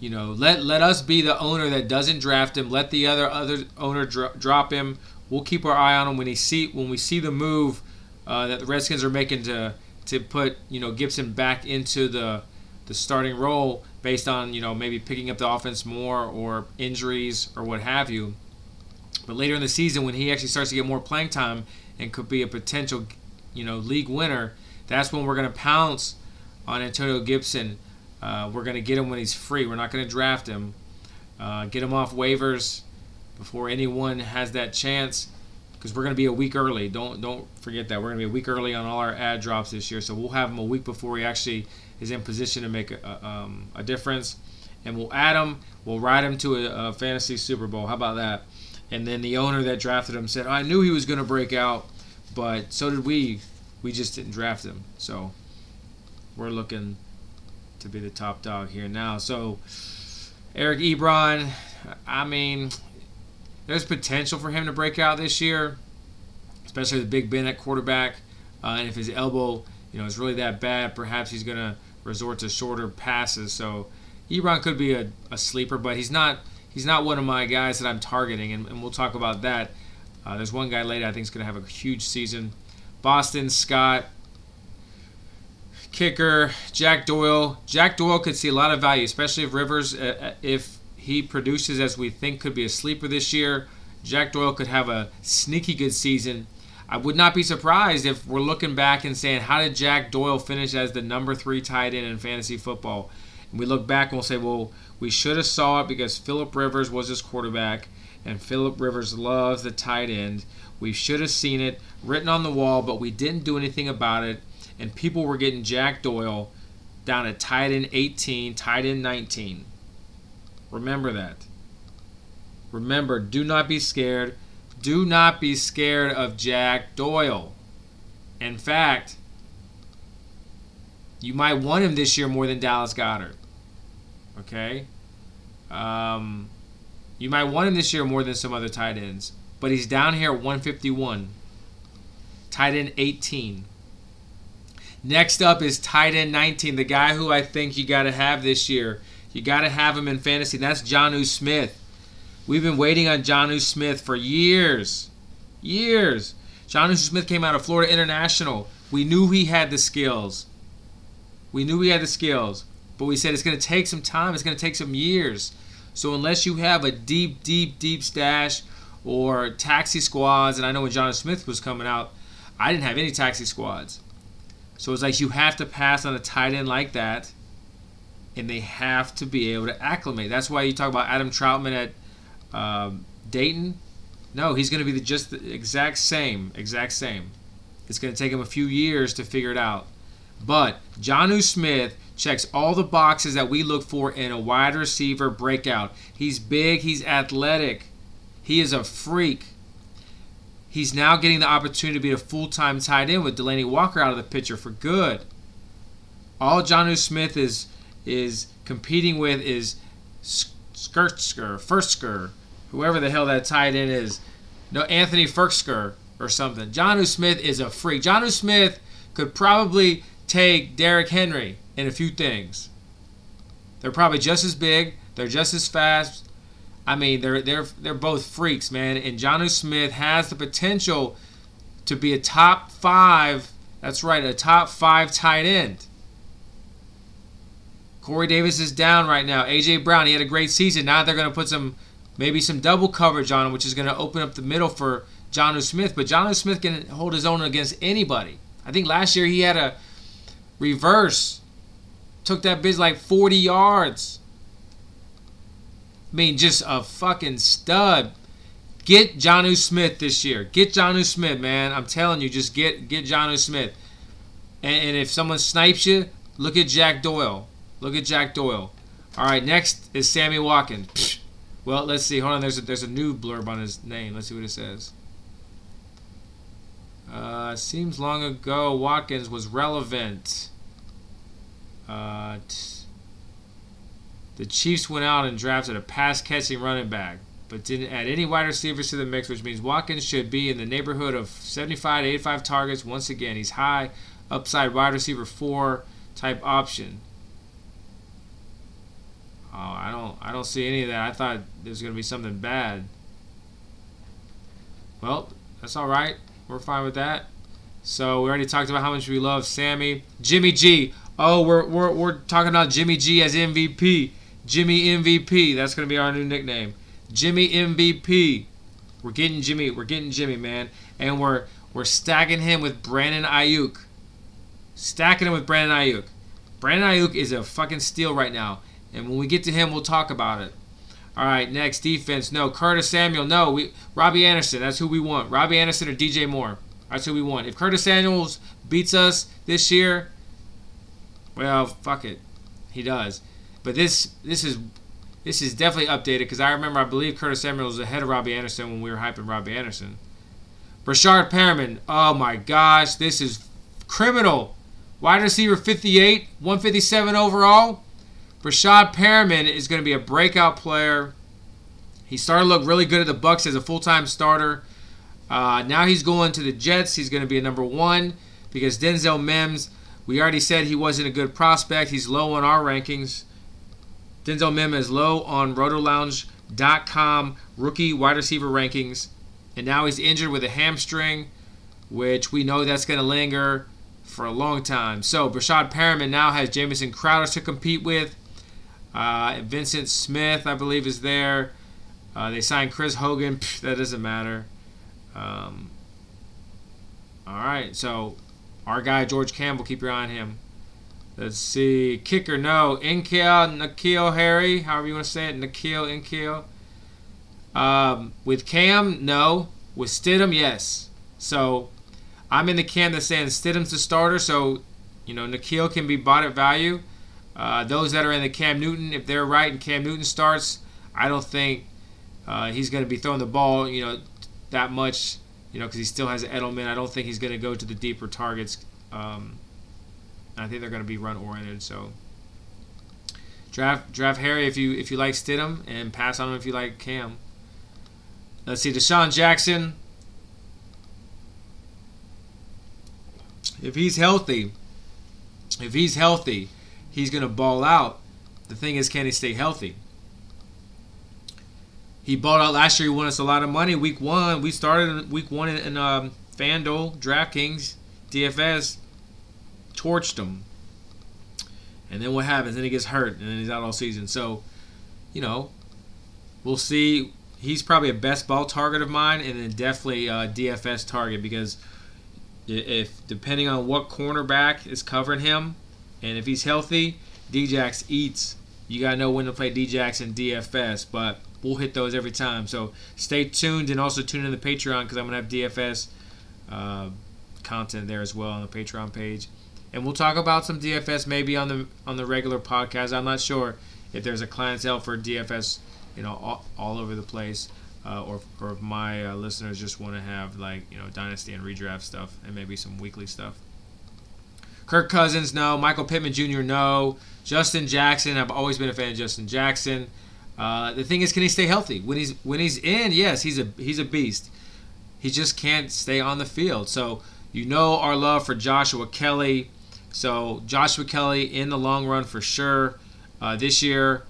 You know, let let us be the owner that doesn't draft him. Let the other other owner dro- drop him. We'll keep our eye on him when he see when we see the move uh, that the Redskins are making to to put you know Gibson back into the the starting role based on you know maybe picking up the offense more or injuries or what have you. But later in the season, when he actually starts to get more playing time and could be a potential you know league winner, that's when we're going to pounce on Antonio Gibson uh, we're going to get him when he's free. We're not going to draft him. Uh, get him off waivers before anyone has that chance because we're going to be a week early. Don't don't forget that we're going to be a week early on all our ad drops this year. So we'll have him a week before he actually is in position to make a, um, a difference. and we'll add him. We'll ride him to a, a fantasy Super Bowl. How about that? And then the owner that drafted him said, "I knew he was going to break out, but so did we. We just didn't draft him. So we're looking to be the top dog here now. So Eric Ebron, I mean, there's potential for him to break out this year, especially with Big Ben at quarterback. Uh, and if his elbow, you know, is really that bad, perhaps he's going to resort to shorter passes. So Ebron could be a, a sleeper, but he's not he's not one of my guys that I'm targeting, and, and we'll talk about that. Uh, there's one guy later I think is going to have a huge season. Boston Scott, kicker Jack Doyle. Jack Doyle could see a lot of value, especially if Rivers, uh, uh, if he produces as we think could be a sleeper this year. Jack Doyle could have a sneaky good season. I would not be surprised if we're looking back and saying, how did Jack Doyle finish as the number three tight end in fantasy football? And we look back and we'll say, well, we should have saw it because Philip Rivers was his quarterback, and Philip Rivers loves the tight end. We should have seen it written on the wall, but we didn't do anything about it and people were getting Jack Doyle down at tight end 18, tight end 19. Remember that. Remember, do not be scared. Do not be scared of Jack Doyle. In fact, you might want him this year more than Dallas Goedert. Okay? Um, you might want him this year more than some other tight ends. But he's down here at 151. Tight end 18. Next up is tight end 19, the guy who I think you got to have this year. You got to have him in fantasy. That's Jonnu Smith. We've been waiting on Jonnu Smith for years. Years. Jonnu Smith came out of Florida International. We knew he had the skills. We knew he had the skills. But we said it's going to take some time. It's going to take some years. So unless you have a deep, deep, deep stash or taxi squads, and I know when Jonnu Smith was coming out, I didn't have any taxi squads. So it's like you have to pass on a tight end like that, and they have to be able to acclimate. That's why you talk about Adam Trautman at um, Dayton. No, he's going to be the, just the exact same, exact same. It's going to take him a few years to figure it out. But Jonnu Smith checks all the boxes that we look for in a wide receiver breakout. He's big, he's athletic, he is a freak he's now getting the opportunity to be a full time tight end with Delanie Walker out of the picture for good. All Jonnu Smith is is competing with is Skirtsker, Fursker, whoever the hell that tight end is. No, Anthony Fursker or something. Jonnu Smith is a freak. Jonnu Smith could probably take Derrick Henry in a few things. They're probably just as big. They're just as fast. I mean, they're they're they're both freaks, man. And Jonnu Smith has the potential to be a top five. That's right, a top five tight end. Corey Davis is down right now. AJ Brown, he had a great season. Now they're going to put some, maybe some double coverage on him, which is going to open up the middle for Jonnu Smith. But Jonnu Smith can hold his own against anybody. I think last year he had a reverse, took that biz like 40 yards. I mean, just a fucking stud. Get Jonnu Smith this year. Get Jonnu Smith, man. I'm telling you, just get get Jonnu Smith. And, and if someone snipes you, look at Jack Doyle. Look at Jack Doyle. All right, next is Sammy Watkins. Well, let's see. Hold on. There's a, there's a new blurb on his name. Let's see what it says. Uh, seems long ago Watkins was relevant. Uh, t- the Chiefs went out and drafted a pass catching running back, but didn't add any wide receivers to the mix, which means Watkins should be in the neighborhood of 75 to 85 targets. Once again, he's high upside wide receiver four type option. Oh, I don't I don't see any of that. I thought there was gonna be something bad. Well, that's all right. We're fine with that. So we already talked about how much we love Sammy, Jimmy G. Oh, we're we're, we're talking about Jimmy G as MVP. Jimmy MVP. That's gonna be our new nickname. Jimmy MVP. We're getting Jimmy. We're getting Jimmy, man, and we're we're stacking him with Brandon Aiyuk. Stacking him with Brandon Aiyuk. Brandon Aiyuk is a fucking steal right now, and when we get to him, we'll talk about it. All right, next defense. No, Curtis Samuel. No, we Robbie Anderson. That's who we want. Robbie Anderson or DJ Moore. That's who we want. If Curtis Samuels beats us this year, well, fuck it, he does. But this this is this is definitely updated because I remember I believe Curtis Samuel was ahead of Robbie Anderson when we were hyping Robbie Anderson. Breshad Perriman, oh my gosh, this is criminal. Wide receiver 58, 157 overall. Breshad Perriman is going to be a breakout player. He started to look really good at the Bucks as a full-time starter. Uh, now he's going to the Jets. He's going to be a number one because Denzel Mims, we already said he wasn't a good prospect. He's low on our rankings. Denzel Mims is low on rotolounge.com rookie wide receiver rankings. And now he's injured with a hamstring, which we know that's going to linger for a long time. So Breshad Perriman now has Jamison Crowder to compete with. Uh, Vyncint Smith, I believe, is there. Uh, they signed Chris Hogan. Pff, that doesn't matter. Um, all right, so our guy George Campbell, keep your eye on him. Let's see, kicker no, N'Keal N'Keal Harry, however you want to say it, N'Keal N'Keal. Um, with Cam, no. With Stidham, yes. So I'm in the camp that's saying Stidham's the starter, so you know N'Keal can be bought at value. Uh, those that are in the Cam Newton, if they're right and Cam Newton starts, I don't think uh, he's going to be throwing the ball, you know, that much, you know, because he still has Edelman. I don't think he's going to go to the deeper targets. Um, I think they're going to be run oriented. So draft draft Harry if you if you like Stidham and pass on him if you like Cam. Let's see, DeSean Jackson. If he's healthy, if he's healthy, he's going to ball out. The thing is, can he stay healthy? He bought out last year. He won us a lot of money. Week one, we started in week one in, in um, FanDuel, DraftKings, DFS, torched him. And then what happens? Then he gets hurt, and then he's out all season. So, you know, we'll see. He's probably a best ball target of mine, and then definitely DFS target because if depending on what cornerback is covering him, and if he's healthy, Djax eats. You gotta know when to play Djax and DFS, but we'll hit those every time. So stay tuned and also tune in the Patreon because I'm gonna have DFS uh, content there as well on the Patreon page, and we'll talk about some DFS maybe on the on the regular podcast. I'm not sure if there's a clientele for DFS, you know, all, all over the place. Uh, or, or if my uh, listeners just want to have like you know dynasty and redraft stuff and maybe some weekly stuff. Kirk Cousins, no. Michael Pittman Jr., no. Justin Jackson, I've always been a fan of Justin Jackson. Uh, the thing is, can he stay healthy? When he's when he's in, yes, he's a he's a beast. He just can't stay on the field. So you know our love for Joshua Kelley. So Joshua Kelley in the long run for sure. Uh, this year,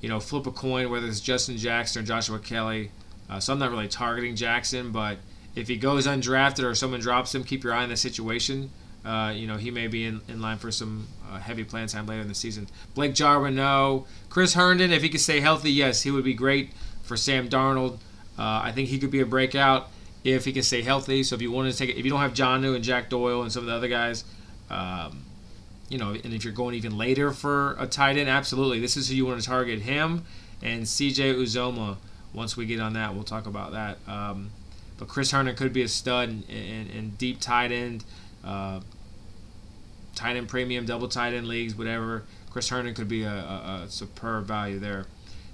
you know, flip a coin whether it's Justin Jackson or Joshua Kelley. Uh, so I'm not really targeting Jackson, but if he goes undrafted or someone drops him, keep your eye on the situation. Uh, you know, he may be in, in line for some uh, heavy playing time later in the season. Blake Jarwin, no. Chris Herndon, if he could stay healthy, yes, he would be great for Sam Darnold. Uh, I think he could be a breakout if he can stay healthy. So if you want to take it, if you don't have Jonnu and Jack Doyle and some of the other guys, um, you know, and if you're going even later for a tight end, absolutely, this is who you want to target him and CJ Uzomah. Once we get on that, we'll talk about that. Um, but Chris Herndon could be a stud and deep tight end. Uh, tight end premium, double tight end leagues, whatever. Chris Herndon could be a, a, a superb value there.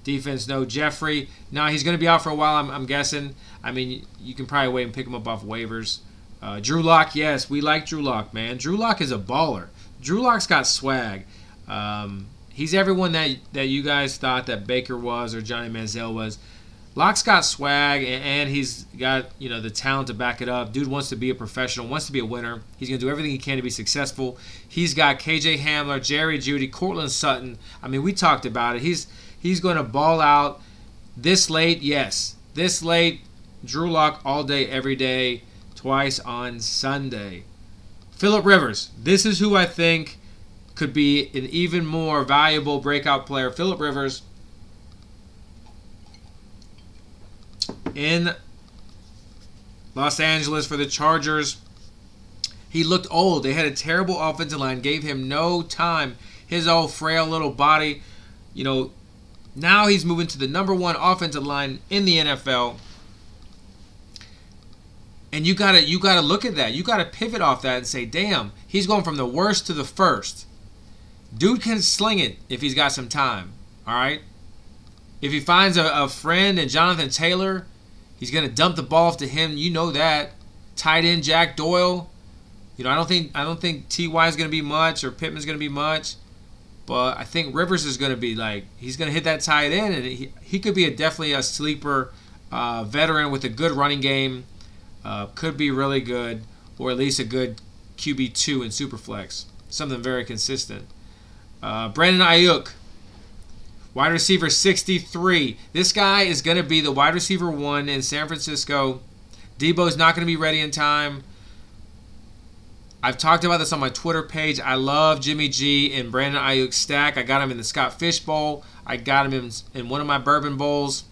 Defense, no. Jeffery, no, he's going to be out for a while, I'm, I'm, guessing. I mean, you can probably wait and pick him up off waivers. Uh, Drew Lock, yes, we like Drew Lock, man. Drew Lock is a baller. Drew Lock's got swag. Um, he's everyone that that you guys thought that Baker was or Johnny Manziel was. Lock's got swag and he's got you know the talent to back it up. Dude wants to be a professional, wants to be a winner. He's gonna do everything he can to be successful. He's got KJ Hamler, Jerry Jeudy, Courtland Sutton. I mean, we talked about it. He's he's going to ball out this late. Yes, this late. Drew Lock all day, every day, twice on Sunday. Philip Rivers. This is who I think could be an even more valuable breakout player. Philip Rivers in Los Angeles for the Chargers. He looked old. They had a terrible offensive line, gave him no time. His old frail little body, you know, now he's moving to the number one offensive line in the NFL. And you gotta you gotta look at that. You gotta pivot off that and say, damn, he's going from the worst to the first. Dude can sling it if he's got some time. All right. If he finds a, a friend in Jonathan Taylor, he's gonna dump the ball off to him. You know that. Tight end Jack Doyle. You know I don't think I don't think Ty is gonna be much or Pittman's gonna be much, but I think Rivers is gonna be like he's gonna hit that tight end and he, he could be a definitely a sleeper uh, veteran with a good running game. Uh, could be really good or at least a good QB two in Superflex. Something very consistent. Uh, Brandon Aiyuk, wide receiver 63. This guy is going to be the wide receiver one in San Francisco. Deebo's not going to be ready in time. I've talked about this on my Twitter page. I love Jimmy G and Brandon Aiyuk stack. I got him in the Scott Fish Bowl. I got him in, in one of my bourbon bowls.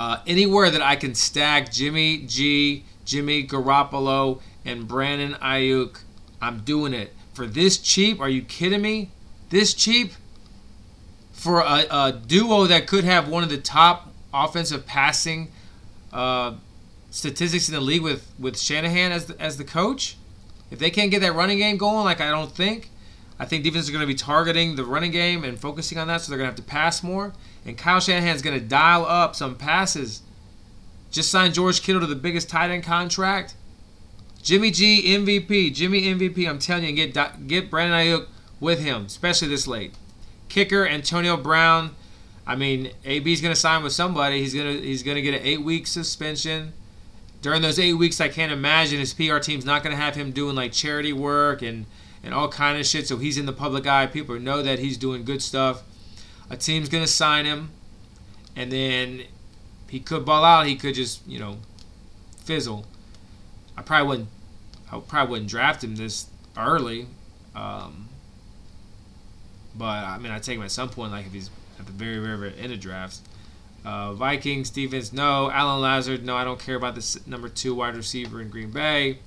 Uh, anywhere that I can stack Jimmy G, Jimmy Garoppolo, and Brandon Aiyuk, I'm doing it. For this cheap, are you kidding me? This cheap? For a, a duo that could have one of the top offensive passing uh, statistics in the league with, with Shanahan as the, as the coach? If they can't get that running game going, like I don't think, I think defense is going to be targeting the running game and focusing on that, so they're going to have to pass more. And Kyle Shanahan's going to dial up some passes. Just signed George Kittle to the biggest tight end contract. Jimmy G MVP, Jimmy MVP. I'm telling you, get get Brandon Aiyuk with him, especially this late. Kicker Antonio Brown. I mean, AB's gonna sign with somebody. He's gonna he's gonna get an eight week suspension. During those eight weeks, I can't imagine his PR team's not gonna have him doing like charity work and and all kind of shit. So he's in the public eye. People know that he's doing good stuff. A team's gonna sign him, and then he could ball out. He could just you know fizzle. I probably wouldn't. I probably wouldn't draft him this early. Um, but I mean, I take him at some point, like if he's at the very, very, very end of drafts. Uh, Vikings defense, no. Allen Lazard, no. I don't care about this number two wide receiver in Green Bay.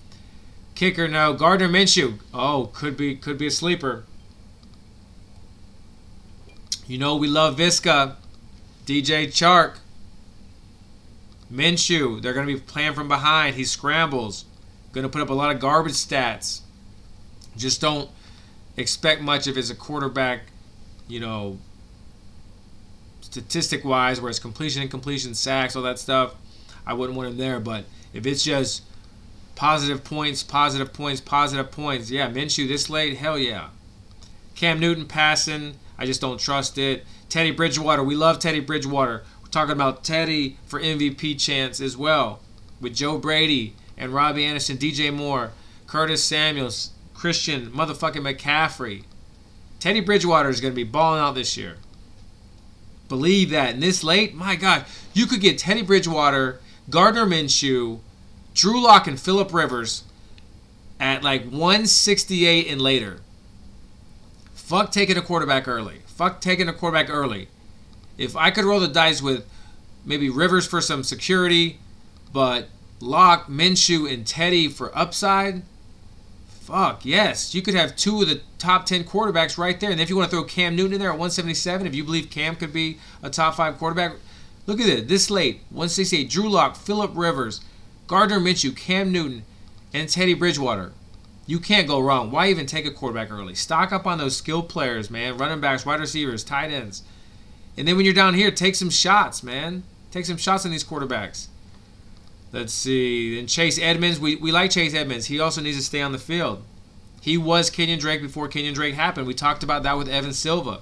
Kicker, no. Gardner Minshew, oh, could be, could be a sleeper. You know we love Visca, DJ Chark, Minshew, they're going to be playing from behind. He scrambles. Going to put up a lot of garbage stats. Just don't expect much if it's a quarterback, you know, statistic wise, where it's completion and completion, sacks, all that stuff. I wouldn't want him there. But if it's just positive points, positive points, positive points, yeah, Minshew this late, hell yeah. Cam Newton passing, I just don't trust it. Teddy Bridgewater, we love Teddy Bridgewater We're talking about Teddy for MVP chance as well with Joe Brady and Robbie Anderson, DJ Moore, Curtis Samuels, Christian motherfucking McCaffrey. Teddy Bridgewater is going to be balling out this year. Believe that. And this late, my God, you could get Teddy Bridgewater, Gardner Minshew, Drew Lock, and Philip Rivers at like 168 and later. Fuck taking a quarterback early. Fuck taking a quarterback early. If I could roll the dice with maybe Rivers for some security, but Lock, Minshew, and Teddy for upside, fuck yes, you could have two of the top ten quarterbacks right there. And if you want to throw Cam Newton in there at 177, if you believe Cam could be a top five quarterback, look at it. This late, 168, Drew Lock, Philip Rivers, Gardner Minshew, Cam Newton, and Teddy Bridgewater. You can't go wrong. Why even take a quarterback early? Stock up on those skilled players, man. Running backs, wide receivers, tight ends. And then when you're down here, take some shots, man. Take some shots on these quarterbacks. Let's see. Then Chase Edmonds. We, we like Chase Edmonds. He also needs to stay on the field. He was Kenyan Drake before Kenyan Drake happened. We talked about that with Evan Silva.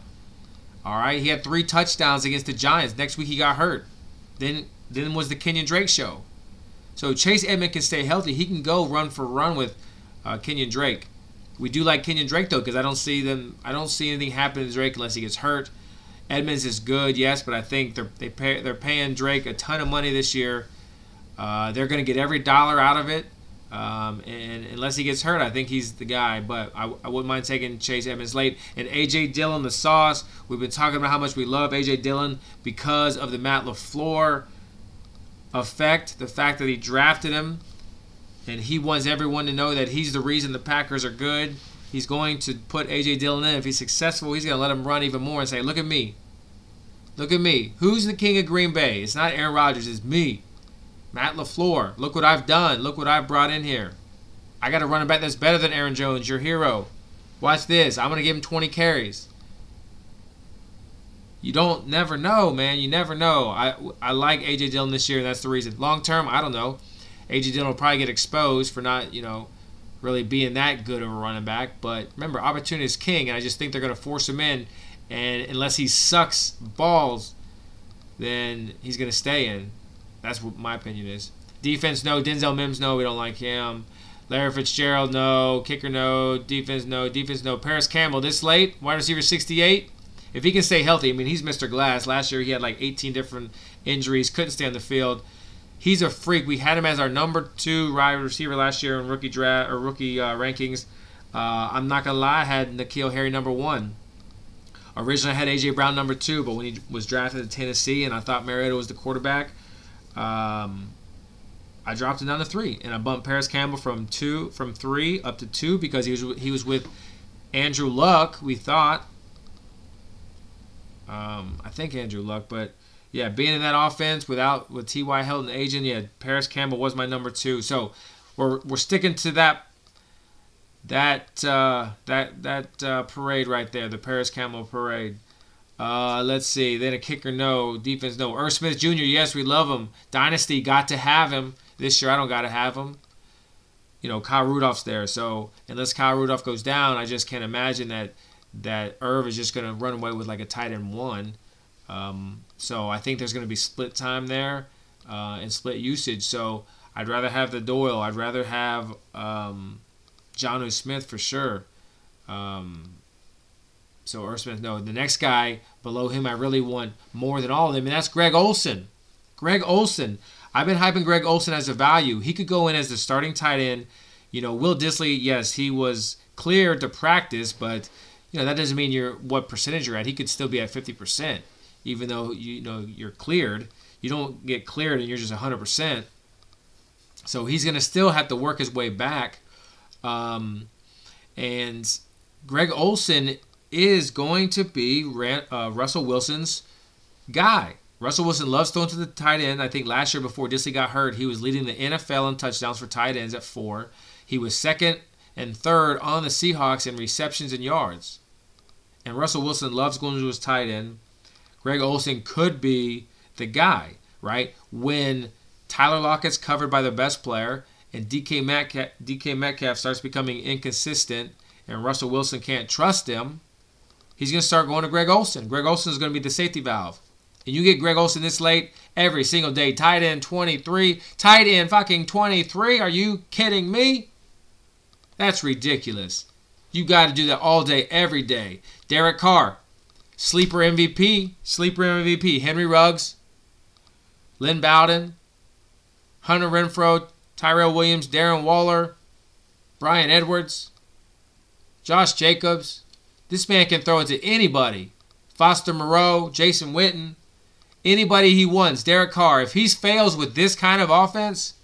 All right. He had three touchdowns against the Giants. Next week he got hurt. Then then was the Kenyan Drake show. So Chase Edmonds can stay healthy. He can go run for run with uh, Kenyan Drake. We do like Kenyan Drake though because I don't see them. I don't see anything happen to Drake unless he gets hurt. Edmonds is good, yes, but I think they're they pay, they're paying Drake a ton of money this year. Uh, they're going to get every dollar out of it. Um, and unless he gets hurt, I think he's the guy. But I, I wouldn't mind taking Chase Edmonds late. And AJ Dillon, the sauce. We've been talking about how much we love AJ Dillon because of the Matt LaFleur effect, the fact that he drafted him, and he wants everyone to know that he's the reason the Packers are good. He's going to put AJ Dillon in. If he's successful, he's going to let him run even more and say, "Look at me, Look at me. Who's the king of Green Bay? It's not Aaron Rodgers, it's me. Matt LaFleur. Look what I've done. Look what I've brought in here. I got a running back that's better than Aaron Jones, your hero. Watch this. I'm gonna give him 20 carries. You don't never know, man. You never know. I I like AJ Dillon this year, and that's the reason. Long term, I don't know. AJ Dillon will probably get exposed for not, you know, really being that good of a running back. But remember, opportunity is king, and I just think they're going to force him in. And unless he sucks balls, then he's going to stay in. That's what my opinion is. Defense, no. Denzel Mims, no. We don't like him. Larry Fitzgerald, no. Kicker, no. Defense, no. Defense, no. Parris Campbell, this late, wide receiver 68. If he can stay healthy, I mean, he's Mr. Glass. Last year he had like 18 different injuries, couldn't stay on the field. He's a freak. We had him as our number two wide receiver last year in rookie draft or rookie uh, rankings. Uh, I'm not gonna lie, I had N'Keal Harry number one. Originally, I had AJ Brown number two, but when he was drafted to Tennessee, and I thought Mariota was the quarterback, um, I dropped him down to three, and I bumped Parris Campbell from two, from three up to two because he was he was with Andrew Luck. We thought, um, I think Andrew Luck, but yeah, being in that offense without with T.Y. Hilton agent, yeah, Parris Campbell was my number two. So we're we're sticking to that that uh, that that uh, parade right there, the Parris Campbell parade. Uh, let's see. Then a kicker, no. Defense, no. Irv Smith Jr., yes, we love him. Dynasty, got to have him. This year, I don't got to have him. You know, Kyle Rudolph's there. So unless Kyle Rudolph goes down, I just can't imagine that that Irv is just going to run away with like a tight end one. Um, so I think there's going to be split time there uh, and split usage. So I'd rather have the Doyle. I'd rather have um, Jonnu Smith for sure. Um, so Smith, no. The next guy below him, I really want more than all of them, and that's Greg Olsen. Greg Olsen. I've been hyping Greg Olsen as a value. He could go in as the starting tight end. You know, Will Dissly, yes, he was cleared to practice, but you know that doesn't mean you're what percentage you're at. He could still be at 50%, even though you know you're cleared. You don't get cleared and you're just 100%. So he's going to still have to work his way back. Um, and Greg Olsen is going to be uh, Russell Wilson's guy. Russell Wilson loves throwing to the tight end. I think last year before Dissly got hurt, he was leading the NFL in touchdowns for tight ends at four. He was second and third on the Seahawks in receptions and yards. And Russell Wilson loves going to his tight end. Greg Olsen could be the guy, right? When Tyler Lockett's covered by the best player and DK Metcalf, DK Metcalf starts becoming inconsistent and Russell Wilson can't trust him, he's going to start going to Greg Olsen. Greg Olsen is going to be the safety valve. And you get Greg Olsen this late every single day. Tight end 23. Tight end fucking 23. Are you kidding me? That's ridiculous. You got to do that all day, every day. Derek Carr, sleeper MVP, sleeper MVP. Henry Ruggs, Lynn Bowden, Hunter Renfrow, Tyrell Williams, Darren Waller, Bryan Edwards, Josh Jacobs. This man can throw it to anybody. Foster Moreau, Jason Witten anybody he wants. Derek Carr, if he fails with this kind of offense,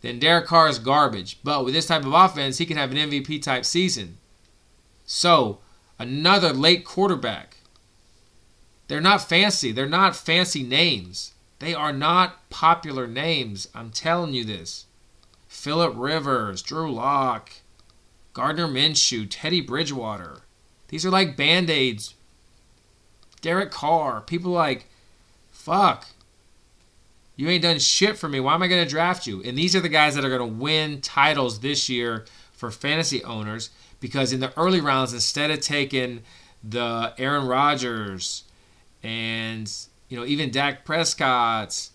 then Derek Carr is garbage. But with this type of offense, he can have an MVP type season. So, another late quarterback. They're not fancy. They're not fancy names. They are not popular names. I'm telling you this. Philip Rivers, Drew Lock, Gardner Minshew, Teddy Bridgewater. These are like band aids. Derek Carr. People like Fuck. You ain't done shit for me. Why am I going to draft you? And these are the guys that are going to win titles this year for fantasy owners because in the early rounds, instead of taking the Aaron Rodgers and you know even Dak Prescott's,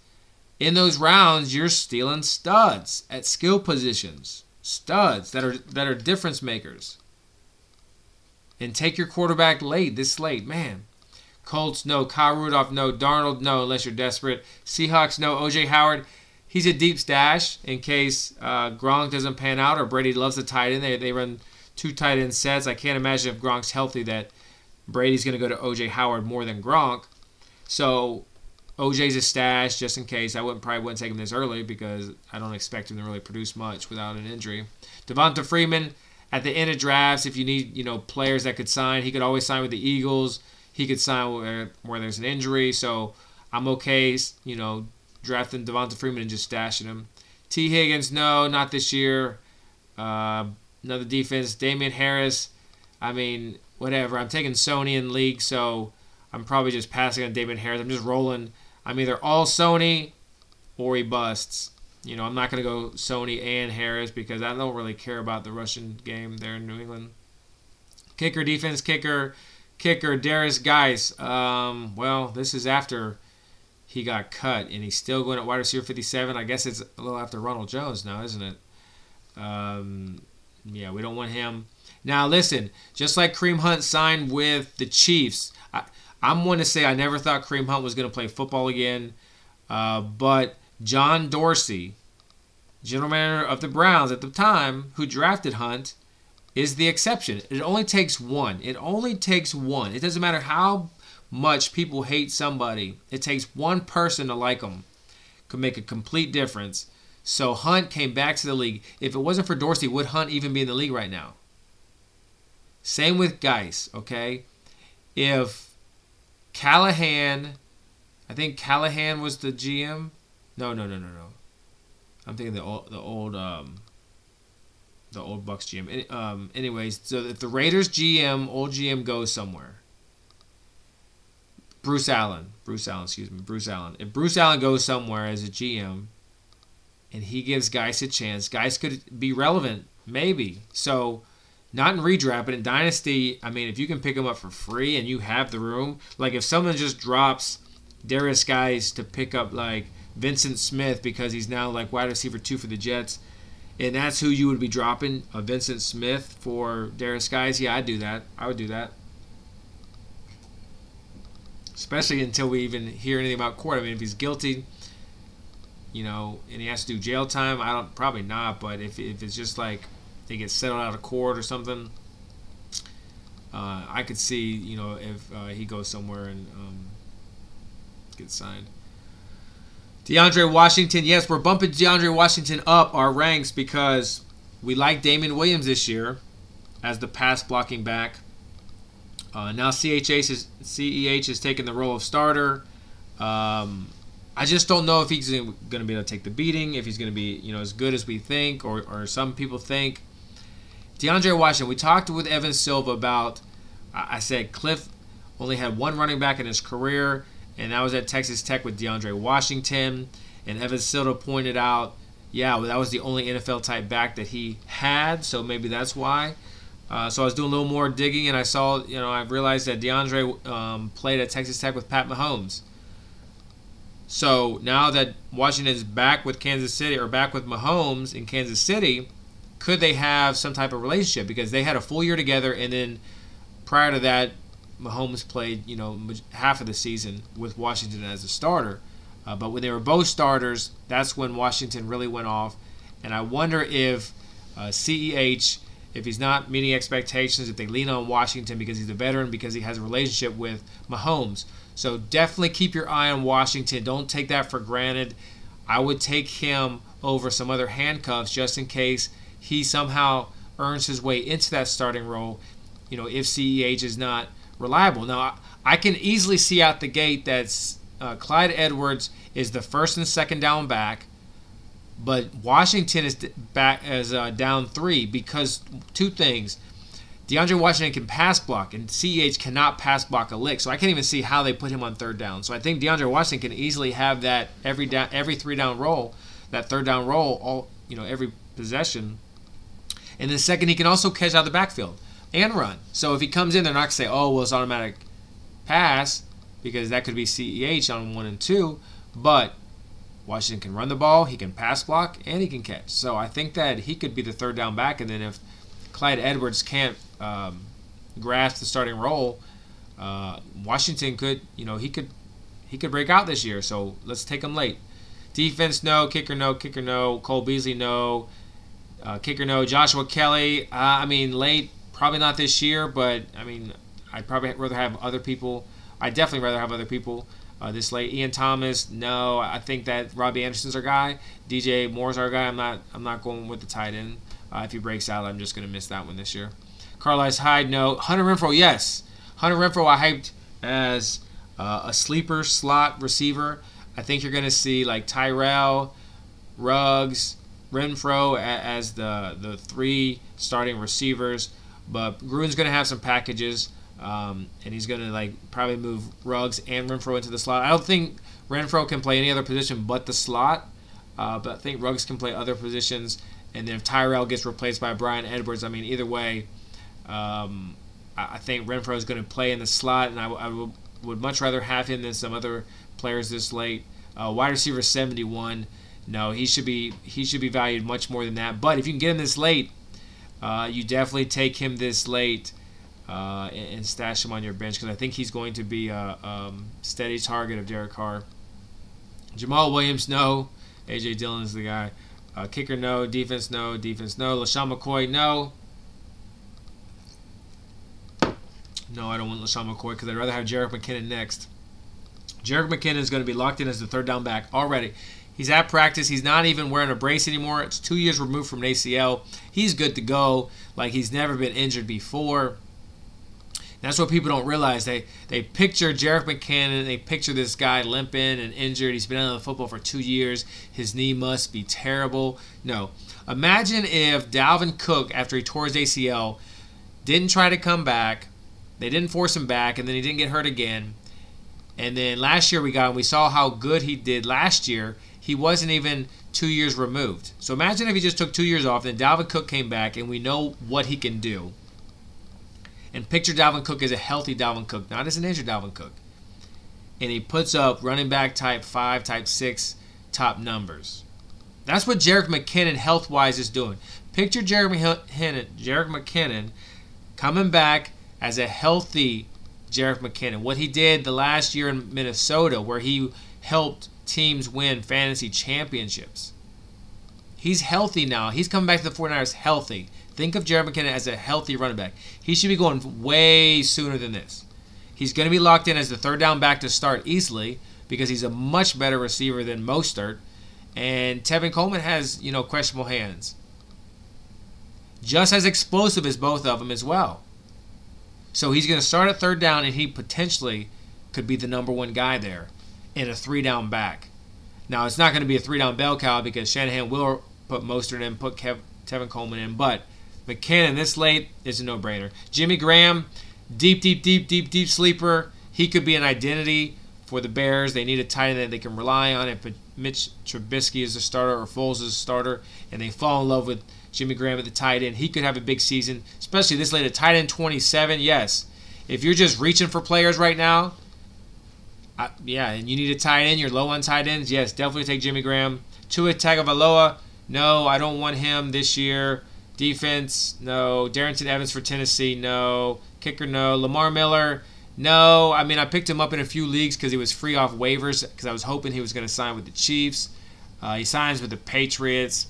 in those rounds you're stealing studs at skill positions, studs that are that are difference makers. And take your quarterback late, this late, man. Colts, no. Kyle Rudolph, no. Darnold, no, unless you're desperate. Seahawks, no. OJ Howard, he's a deep stash in case uh, Gronk doesn't pan out or Brady loves the tight end. They, they run two tight end sets. I can't imagine if Gronk's healthy that Brady's going to go to OJ Howard more than Gronk. So OJ's a stash just in case. I wouldn't probably wouldn't take him this early because I don't expect him to really produce much without an injury. Devonta Freeman at the end of drafts, if you need you know players that could sign, he could always sign with the Eagles he could sign where, where there's an injury. So I'm okay, you know, drafting Devonta Freeman and just stashing him. Tee Higgins, no, not this year. Uh, another defense, Damien Harris. I mean, whatever. I'm taking Sony in league, so I'm probably just passing on Damien Harris. I'm just rolling. I'm either all Sony or he busts. You know, I'm not going to go Sony and Harris because I don't really care about the Russian game there in New England. Kicker, defense, kicker, kicker, Derrius Guice. Um, well, this is after he got cut, and he's still going at wide receiver 57. I guess it's a little after Ronald Jones now, isn't it? Um, yeah, we don't want him. Now, listen, just like Kareem Hunt signed with the Chiefs, I, I'm going to say I never thought Kareem Hunt was going to play football again, uh, but John Dorsey, general manager of the Browns at the time, who drafted Hunt, is the exception. It only takes one. It only takes one. It doesn't matter how much people hate somebody. It takes one person to like them. Could make a complete difference. So Hunt came back to the league. If it wasn't for Dorsey, would Hunt even be in the league right now? Same with Guice, okay? If Callahan, I think Callahan was the GM. No, no, no, no, no. I'm thinking the old, the old, um, the old Bucks GM. Um, anyways, so if the Raiders GM, old GM goes somewhere, Bruce Allen, Bruce Allen, excuse me, Bruce Allen. If Bruce Allen goes somewhere as a GM, and he gives Guice a chance, Guice could be relevant, maybe. So, not in redraft, but in Dynasty, I mean, if you can pick him up for free and you have the room, like if someone just drops Derrius Guice to pick up like Vyncint Smith because he's now like wide receiver two for the Jets, and that's who you would be dropping, a Vyncint Smith for Derrius Guice, yeah, I'd do that. I would do that especially until we even hear anything about court. I mean, if he's guilty, you know, and he has to do jail time, I don't probably not. But if, if it's just like they get settled out of court or something, uh, I could see you know if uh, he goes somewhere and um, gets signed. DeAndre Washington, yes, we're bumping DeAndre Washington up our ranks because we like Damien Williams this year as the pass blocking back. Uh, now CHH is, CEH has taken the role of starter. Um, I just don't know if he's going to be able to take the beating, if he's going to be you know as good as we think, or, or some people think. DeAndre Washington, we talked with Evan Silva about. I said Kliff only had one running back in his career, and that was at Texas Tech with DeAndre Washington. And Evan Silva pointed out, yeah, well, that was the only NFL type back that he had, so maybe that's why. Uh, so I was doing a little more digging, and I saw, you know, I realized that DeAndre um, played at Texas Tech with Pat Mahomes. So now that Washington is back with Kansas City or back with Mahomes in Kansas City, could they have some type of relationship? Because they had a full year together, and then prior to that, Mahomes played, you know, half of the season with Washington as a starter. Uh, but when they were both starters, that's when Washington really went off. And I wonder if uh, CEH if he's not meeting expectations, if they lean on Washington because he's a veteran, because he has a relationship with Mahomes. So definitely keep your eye on Washington. Don't take that for granted. I would take him over some other handcuffs just in case he somehow earns his way into that starting role. You know, if CEH is not reliable. Now, I can easily see out the gate that uh, Clyde Edwards is the first and second down back but Washington is back as uh, down three because two things. DeAndre Washington can pass block, and CEH cannot pass block a lick. So I can't even see how they put him on third down. So I think DeAndre Washington can easily have that every down, every three down roll, that third down roll, all you know, every possession. And then second, he can also catch out of the backfield and run. So if he comes in, they're not gonna say, "Oh, well, it's automatic pass," because that could be CEH on one and two. But Washington can run the ball, he can pass block, and he can catch. So I think that he could be the third down back. And then if Clyde Edwards can't um, grasp the starting role, uh, Washington could, you know, he could he could break out this year. So let's take him late. Defense, no. Kicker, no. Kicker, no. Cole Beasley, no. Uh, kicker, no. Joshua Kelley, uh, I mean, late, probably not this year, but I mean, I'd probably rather have other people. I'd definitely rather have other people uh, this late. Ian Thomas, no. I think that Robbie Anderson's our guy. DJ Moore's our guy. I'm not. I'm not going with the tight end. Uh, if he breaks out, I'm just gonna miss that one this year. Carlos Hyde, no. Hunter Renfrow, yes. Hunter Renfrow, I hyped as uh, a sleeper slot receiver. I think you're gonna see like Tyrell, Ruggs, Renfrow as the the three starting receivers. But Gruden's going to have some packages, um, and he's going to like probably move Ruggs and Renfrow into the slot. I don't think Renfrow can play any other position but the slot, uh, but I think Ruggs can play other positions. And then if Tyrell gets replaced by Bryan Edwards, I mean, either way, um, I, I think Renfrow is going to play in the slot, and I, would much rather have him than some other players this late. Uh, wide receiver 71. No, he should be he should be valued much more than that. But if you can get him this late, uh, you definitely take him this late uh, and, and, stash him on your bench because I think he's going to be a um, steady target of Derek Carr. Jamaal Williams, no. AJ Dillon is the guy. Uh, kicker, no. Defense, no. Defense, no. LeSean McCoy, no. No, I don't want LeSean McCoy because I'd rather have Jerick McKinnon next. Jerick McKinnon is going to be locked in as the third down back already. He's at practice. He's not even wearing a brace anymore. It's two years removed from an ACL. He's good to go. Like he's never been injured before. That's what people don't realize. They they picture Jerick McKinnon. They picture this guy limping and injured. He's been out of football for two years. His knee must be terrible. No. Imagine if Dalvin Cook, after he tore his ACL, didn't try to come back. They didn't force him back, and then he didn't get hurt again. And then last year we got him. We saw how good he did last year he wasn't even two years removed. So imagine if he just took two years off, then Dalvin Cook came back, and we know what he can do. And picture Dalvin Cook as a healthy Dalvin Cook, not as an injured Dalvin Cook. And he puts up running back type five, type six, top numbers. That's what Jerick McKinnon health wise is doing. Picture Jerick McKinnon, Jerick McKinnon coming back as a healthy Jerick McKinnon. What he did the last year in Minnesota, where he helped teams win fantasy championships. He's healthy now. He's coming back to the 49ers healthy. Think of Jared McKinnon as a healthy running back. He should be going way sooner than this. He's going to be locked in as the third down back to start easily because he's a much better receiver than Mostert. And Tevin Coleman has, you know, questionable hands. Just as explosive as both of them as well. So he's going to start at third down, and he potentially could be the number one guy there in a three down back. Now it's not going to be a three down bell cow because Shanahan will put Mostert in, put Kev, Tevin Coleman in, but McKinnon this late is a no brainer. Jimmy Graham, deep, deep, deep, deep, deep sleeper. He could be an identity for the Bears. They need a tight end that they can rely on. If Mitch Trubisky is a starter or Foles is a starter, and they fall in love with Jimmy Graham at the tight end, he could have a big season, especially this late at tight end 27. Yes, if you're just reaching for players right now, I, yeah, and you need a tight end. You're low on tight ends. Yes, definitely take Jimmy Graham. Tua Tagovailoa. No, I don't want him this year. Defense, no. Darrynton Evans for Tennessee, no. Kicker, no. Lamar Miller, no. I mean, I picked him up in a few leagues because he was free off waivers because I was hoping he was going to sign with the Chiefs. Uh, he signs with the Patriots.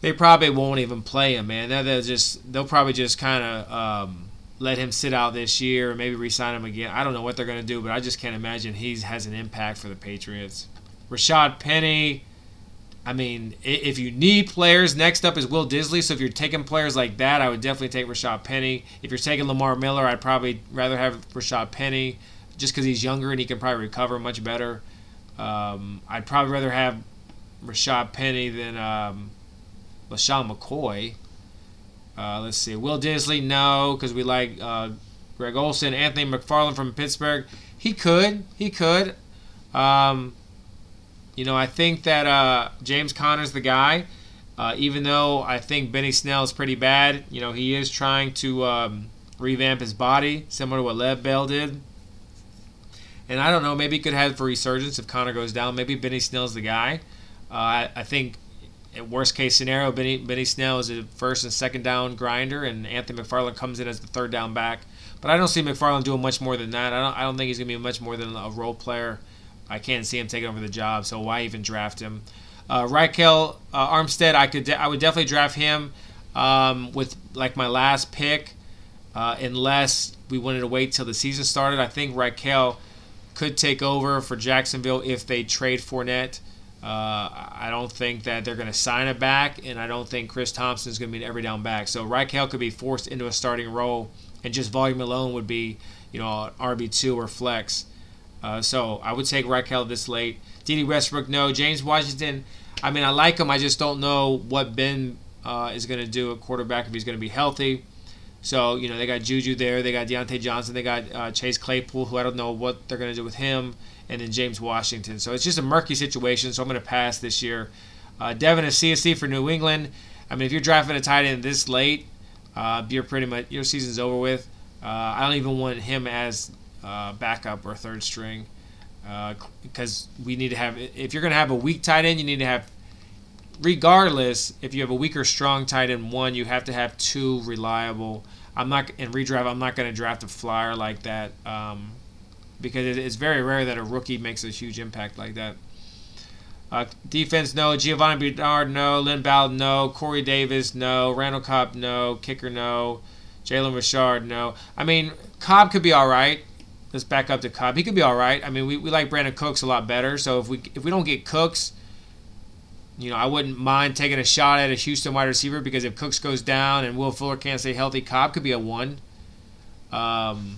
They probably won't even play him, man. They'll just they'll probably just kind of um, let him sit out this year, maybe re-sign him again. I don't know what they're going to do, but I just can't imagine he has an impact for the Patriots. Rashad Penny. I mean, if you need players, next up is Will Dissly. So if you're taking players like that, I would definitely take Rashad Penny. If you're taking Lamar Miller, I'd probably rather have Rashad Penny just because he's younger and he can probably recover much better. Um, I'd probably rather have Rashad Penny than um, LeSean McCoy. Uh, let's see. Will Dissly, no, because we like uh, Greg Olsen. Anthony McFarland from Pittsburgh. He could. He could. Um, you know, I think that uh, James Conner's the guy. Uh, even though I think Benny Snell is pretty bad, you know, he is trying to um, revamp his body, similar to what Lev Bell did. And I don't know, maybe he could have for resurgence if Conner goes down. Maybe Benny Snell's the guy. Uh, I, I think worst case scenario, Benny, Benny Snell is a first and second down grinder, and Anthony McFarland comes in as the third down back. But I don't see McFarland doing much more than that. I don't, I don't think he's going to be much more than a role player. I can't see him taking over the job, so why even draft him? Uh, Ryquell uh, Armstead, I could, de- I would definitely draft him um, with like my last pick, uh, unless we wanted to wait till the season started. I think Ryquell could take over for Jacksonville if they trade Fournette. Uh, I don't think that they're going to sign a back, and I don't think Chris Thompson is going to be an every down back. So Ryquell could be forced into a starting role, and just volume alone would be, you know, RB two or flex. Uh, so I would take Ryquell this late. Dede Westbrook, no. James Washington, I mean, I like him. I just don't know what Ben uh, is going to do at quarterback if he's going to be healthy. So you know they got Juju there, they got Diontae Johnson, they got uh, Chase Claypool, who I don't know what they're going to do with him, and then James Washington. So it's just a murky situation. So I'm going to pass this year. Uh, Devin Asiasi for New England. I mean, if you're drafting a tight end this late, uh, you're pretty much your season's over with. Uh, I don't even want him as uh, backup or third string because uh, we need to have. If you're going to have a weak tight end, you need to have. Regardless, if you have a weaker strong tight end one, you have to have two reliable. I'm not in redraft. I'm not going to draft a flyer like that um, because it's very rare that a rookie makes a huge impact like that. Uh, defense, no. Giovani Bernard, no. Lynn Bowden, no. Corey Davis, no. Randall Cobb, no. Kicker, no. Jalen Richard, no. I mean, Cobb could be all right. Let's back up to Cobb. He could be all right. I mean, we, we like Brandin Cooks a lot better. So if we if we don't get Cooks, you know, I wouldn't mind taking a shot at a Houston wide receiver because if Cooks goes down and Will Fuller can't stay healthy, Cobb could be a one. Um,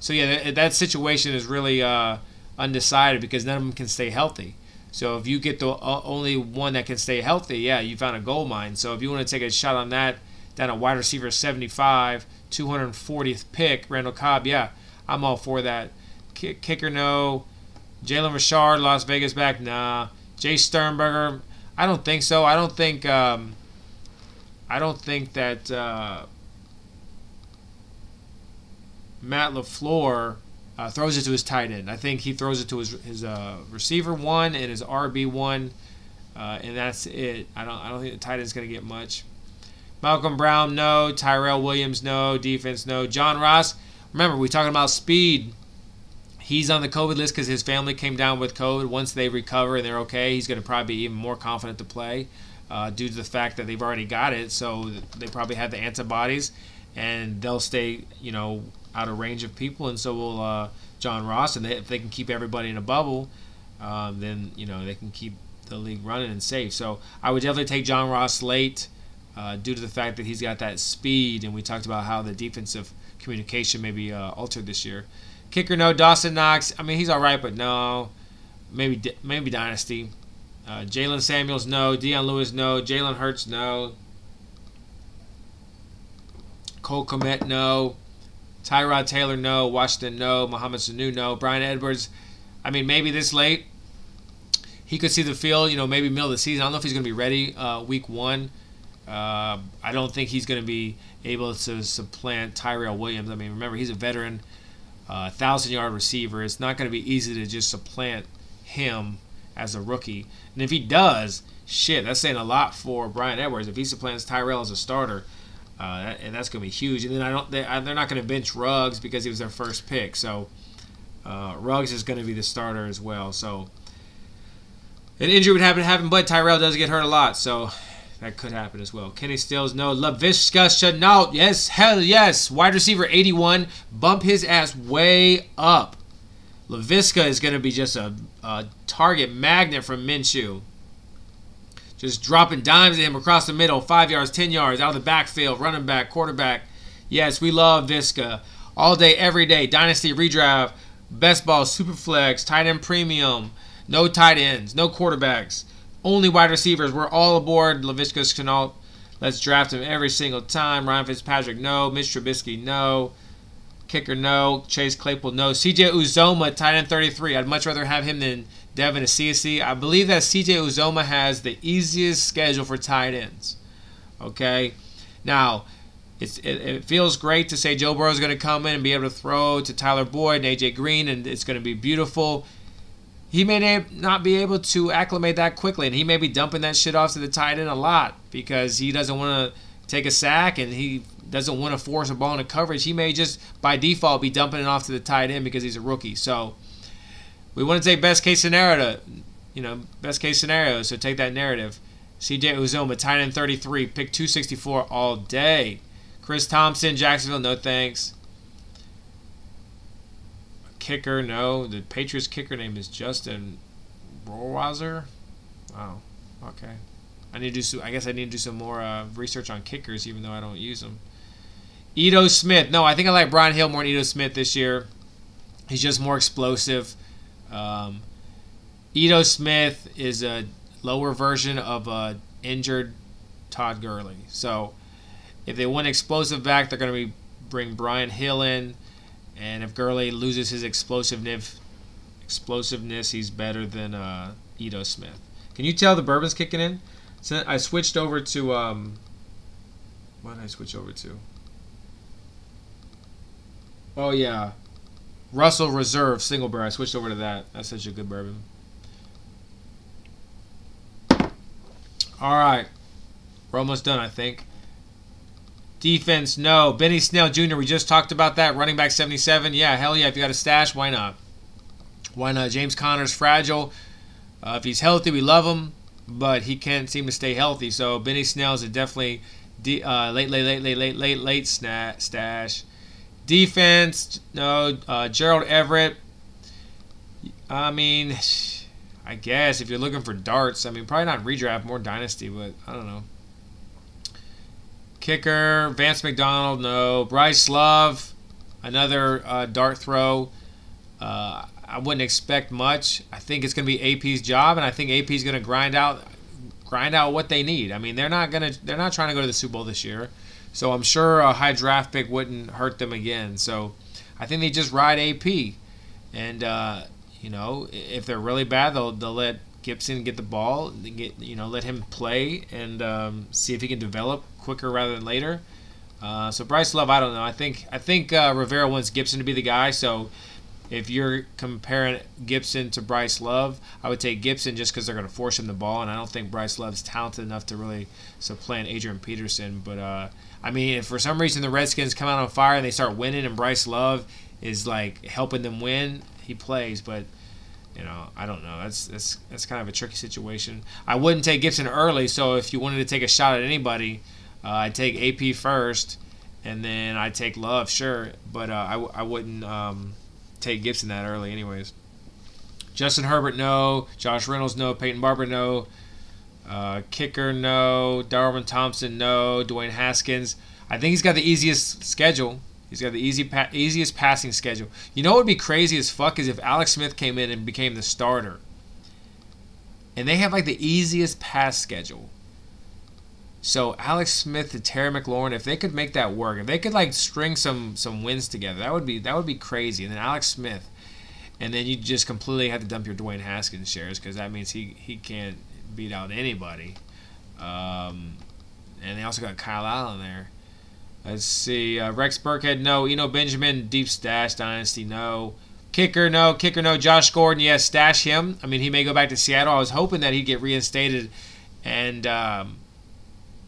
so yeah, that, that situation is really uh, undecided because none of them can stay healthy. So if you get the uh, only one that can stay healthy, yeah, you found a gold mine. So if you want to take a shot on that, down a wide receiver 75, 240th pick, Randall Cobb, yeah, I'm all for that. Kicker, no. Jalen Richard, Las Vegas back, nah. Jace Sternberger, I don't think so. I don't think. Um, I don't think that uh, Matt LaFleur uh, throws it to his tight end. I think he throws it to his his uh, receiver one and his RB one, uh, and that's it. I don't I don't think the tight end's gonna get much. Malcolm Brown, no. Tyrell Williams, no. Defense, no. John Ross. Remember, we talking about speed. He's on the COVID list because his family came down with COVID. Once they recover and they're okay, he's going to probably be even more confident to play uh, due to the fact that they've already got it. So they probably have the antibodies, and they'll stay, you know, out of range of people, and so will uh, John Ross. And they, if they can keep everybody in a bubble, um, then you know they can keep the league running and safe. So I would definitely take John Ross late, uh, due to the fact that he's got that speed, and we talked about how the defensive communication may be uh, altered this year. Kicker, no. Dawson Knox. I mean, he's all right, but no. Maybe maybe dynasty. Uh, Jaylen Samuels, no. Dion Lewis, no. Jalen Hurts, no. Cole Kmet, no. Tyrod Taylor, no. Washington, no. Mohamed Sanu, no. Bryan Edwards, I mean, maybe this late. He could see the field, you know, maybe middle of the season. I don't know if he's going to be ready uh, week one. Uh, I don't think he's going to be able to supplant Tyrell Williams. I mean, remember, he's a veteran, uh, thousand yard receiver. It's not going to be easy to just supplant him as a rookie. And if he does, shit, that's saying a lot for Bryan Edwards. If he supplants Tyrell as a starter, uh, and that's going to be huge. And then I don't, they, are not going to bench Ruggs because he was their first pick. So uh, Ruggs is going to be the starter as well. So an injury would happen to happen, but Tyrell does get hurt a lot. So that could happen as well. Kenny Stills, no. Laviska Shenault, yes, hell yes. Wide receiver 81, bump his ass way up. Laviska is going to be just a, a target magnet from Minshew. Just dropping dimes at him across the middle, five yards, ten yards, out of the backfield, running back, quarterback. Yes, we love Viska. All day, every day. Dynasty redraft, best ball, super flex, tight end premium. No tight ends, no quarterbacks. Only wide receivers. We're all aboard Laviska Shenault. Let's draft him every single time. Ryan Fitzpatrick, no. Mitch Trubisky, no. Kicker, no. Chase Claypool, no. CJ Uzomah, tight end 33. I'd much rather have him than Devin Asiasi. I believe that CJ Uzomah has the easiest schedule for tight ends. Okay? Now, it, it, feels great to say Joe Burrow is going to come in and be able to throw to Tyler Boyd and AJ Green, and it's going to be beautiful. He may not be able to acclimate that quickly, and he may be dumping that shit off to the tight end a lot because he doesn't want to take a sack and he doesn't want to force a ball into coverage. He may just by default be dumping it off to the tight end because he's a rookie. So we want to take best case scenario to, you know, best case scenario. So take that narrative. CJ Uzomah, tight end 33, pick 264 all day. Chris Thompson, Jacksonville, no thanks. Kicker, no. The Patriots kicker name is Justin Rohrwasser. Oh, okay. I need to do some. I guess I need to do some more uh, research on kickers, even though I don't use them. Ito Smith. No, I think I like Brian Hill more than Ito Smith this year. He's just more explosive. Um, Smith is a lower version of a injured Todd Gurley. So if they want explosive back, they're going to be bring Brian Hill in, and if Gurley loses his explosiveness, explosiveness, he's better than uh, Smith. Can you tell the bourbon's kicking in? So I switched over to um, what did I switch over to? Oh yeah, Russell Reserve Single Barrel. I switched over to that. That's such a good bourbon. All right, we're almost done, I think. Defense, no. Benny Snell Jr., we just talked about that. Running back 77. Yeah, hell yeah. If you got a stash, why not? Why not? James Conner's fragile. Uh, if he's healthy, we love him, but he can't seem to stay healthy. So Benny Snell's a definitely de- uh, late, late, late, late, late, late, late sna- stash. Defense, no. Uh, Gerald Everett. I mean, I guess if you're looking for darts, I mean, probably not redraft, more dynasty, but I don't know. Kicker, Vance McDonald, no. Bryce Love, another uh, dart throw. Uh, I wouldn't expect much. I think it's going to be AP's job, and I think AP's going to grind out, grind out what they need. I mean, they're not going to, they're not trying to go to the Super Bowl this year, so I'm sure a high draft pick wouldn't hurt them again. So I think they just ride AP, and uh, you know, if they're really bad, they'll they'll let Gibson get the ball, get you know, let him play and um, see if he can develop quicker rather than later. Uh, so Bryce Love, I don't know. I think I think uh, Rivera wants Gibson to be the guy. So if you're comparing Gibson to Bryce Love, I would take Gibson just because they're going to force him the ball, and I don't think Bryce Love's talented enough to really supplant Adrian Peterson. But uh, I mean, if for some reason the Redskins come out on fire and they start winning, and Bryce Love is like helping them win, he plays. But you know, I don't know. That's that's that's kind of a tricky situation. I wouldn't take Gibson early, so if you wanted to take a shot at anybody uh, I'd take AP first, and then I'd take Love, sure, but uh, I, wouldn't um, take Gibson that early, anyways. Justin Herbert, no. Josh Reynolds, no. Peyton Barber, no. Uh, kicker, no. Darwin Thompson, no. Dwayne Haskins. I think he's got the easiest schedule. He's got the easy pa- easiest passing schedule. You know what would be crazy as fuck is if Alex Smith came in and became the starter. And they have like the easiest pass schedule. So Alex Smith and Terry McLaurin, if they could make that work, if they could like string some some wins together, that would be that would be crazy. And then Alex Smith, and then you just completely have to dump your Dwayne Haskins shares because that means he he can't beat out anybody. Um, and they also got Kyle Allen there. Let's see, uh, Rex Burkhead, no. Eno Benjamin, deep stash dynasty, no. Kicker, no. Kicker, no. Josh Gordon, yes. Stash him. I mean, he may go back to Seattle. I was hoping that he'd get reinstated and. Um,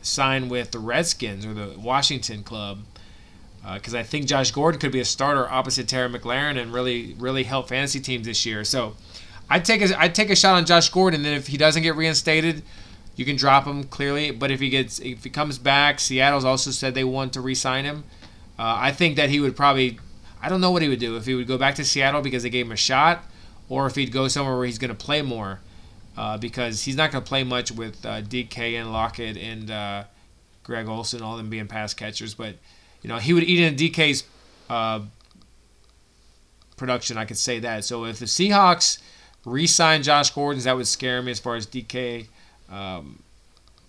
sign with the Redskins or the Washington club because uh, I think Josh Gordon could be a starter opposite Terry McLaurin and really really help fantasy teams this year. So I'd take a I'd take a shot on Josh Gordon. And then if he doesn't get reinstated, you can drop him clearly. But if he gets if he comes back, Seattle's also said they want to re-sign him. Uh, I think that he would probably I don't know what he would do if he would go back to Seattle because they gave him a shot, or if he'd go somewhere where he's going to play more uh, because he's not going to play much with uh, DK and Lockett and uh, Greg Olsen, all them being pass catchers. But you know, he would eat into DK's uh, production. I could say that. So if the Seahawks re-sign Josh Gordon's that would scare me as far as DK. Um,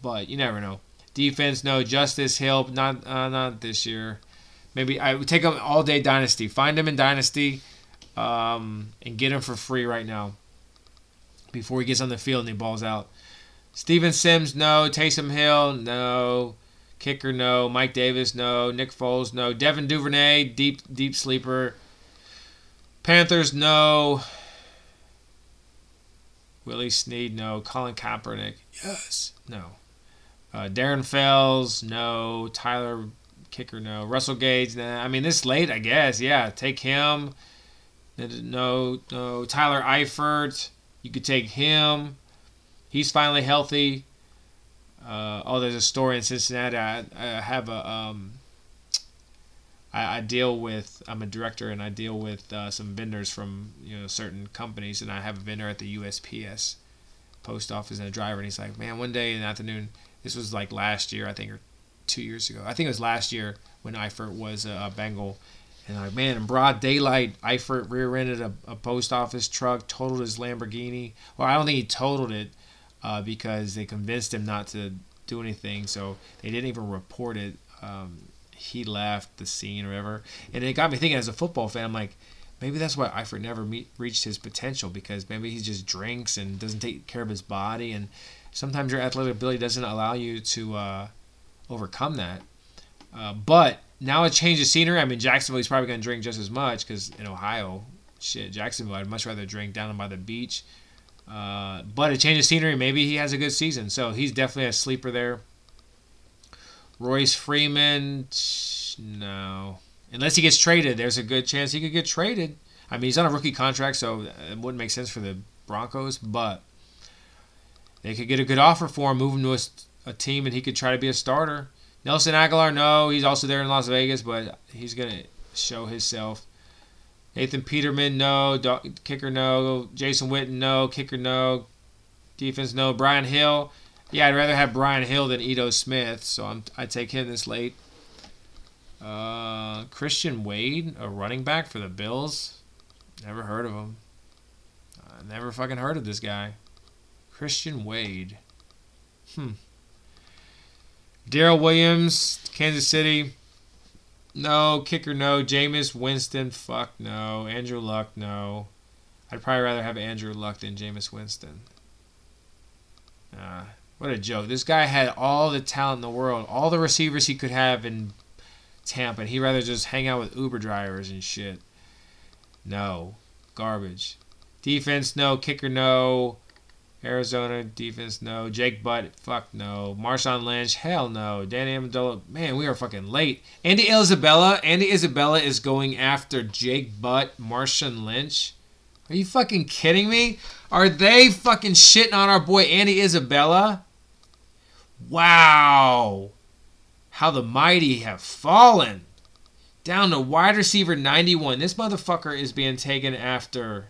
but you never know. Defense, no. Justice Hill, not uh, not this year. Maybe I would take him all day dynasty. Find him in dynasty, um, and get him for free right now before he gets on the field and he balls out. Steven Sims, no. Taysom Hill, no. Kicker, no. Mike Davis, no. Nick Foles, no. Devin Duvernay, deep deep sleeper. Panthers, no. Willie Snead, no. Colin Kaepernick, yes, no. Uh, Darren Fells, no. Tyler Kicker, no. Russell Gage, nah. I mean, this late, I guess. Yeah, take him. No, no. Tyler Eifert. You could take him. He's finally healthy. Uh, oh, there's a story in Cincinnati. I, I have a um, I, I, deal with. I'm a director, and I deal with uh, some vendors from you know certain companies, and I have a vendor at the USPS post office and a driver, and he's like, man, one day in the afternoon, this was like last year, I think, or two years ago. I think it was last year when Eifert was a, a Bengal, and like, man, in broad daylight, Eifert rear-ended a, a, post office truck, totaled his Lamborghini. Well, I don't think he totaled it uh, because they convinced him not to do anything, so they didn't even report it. Um, he left the scene or whatever. And it got me thinking as a football fan, I'm like, maybe that's why Eifert never meet, reached his potential because maybe he just drinks and doesn't take care of his body. And sometimes your athletic ability doesn't allow you to uh, overcome that. Uh, but now a change of scenery. I mean, Jacksonville, he's probably going to drink just as much because in Ohio, shit, Jacksonville, I'd much rather drink down by the beach. Uh, but a change of scenery, maybe he has a good season. So he's definitely a sleeper there. Royce Freeman, no. Unless he gets traded, there's a good chance he could get traded. I mean, he's on a rookie contract, so it wouldn't make sense for the Broncos, but they could get a good offer for him, move him to a, a team, and he could try to be a starter. Nelson Agholor, no, he's also there in Las Vegas, but he's gonna show himself. Nathan Peterman, no. kicker, no. Jason Witten, no. Kicker, no. Defense, no. Brian Hill, yeah, I'd rather have Brian Hill than Ito Smith, so I'm, I take him this late. Uh, Christian Wade, a running back for the Bills. Never heard of him. I never fucking heard of this guy. Christian Wade. Hmm. Darrel Williams, Kansas City. No. Kicker, no. Jameis Winston, fuck no. Andrew Luck, no. I'd probably rather have Andrew Luck than Jameis Winston. Uh, what a joke. This guy had all the talent in the world, all the receivers he could have in Tampa, and he'd rather just hang out with Uber drivers and shit. No. Garbage. Defense, no. Kicker, no. Arizona defense, no. Jake Butt, fuck no. Marshawn Lynch, hell no. Danny Amendola, man, we are fucking late. Andy Isabella, Andy Isabella is going after Jake Butt, Marshawn Lynch. Are you fucking kidding me? Are they fucking shitting on our boy Andy Isabella? Wow. How the mighty have fallen. Down to wide receiver 91. This motherfucker is being taken after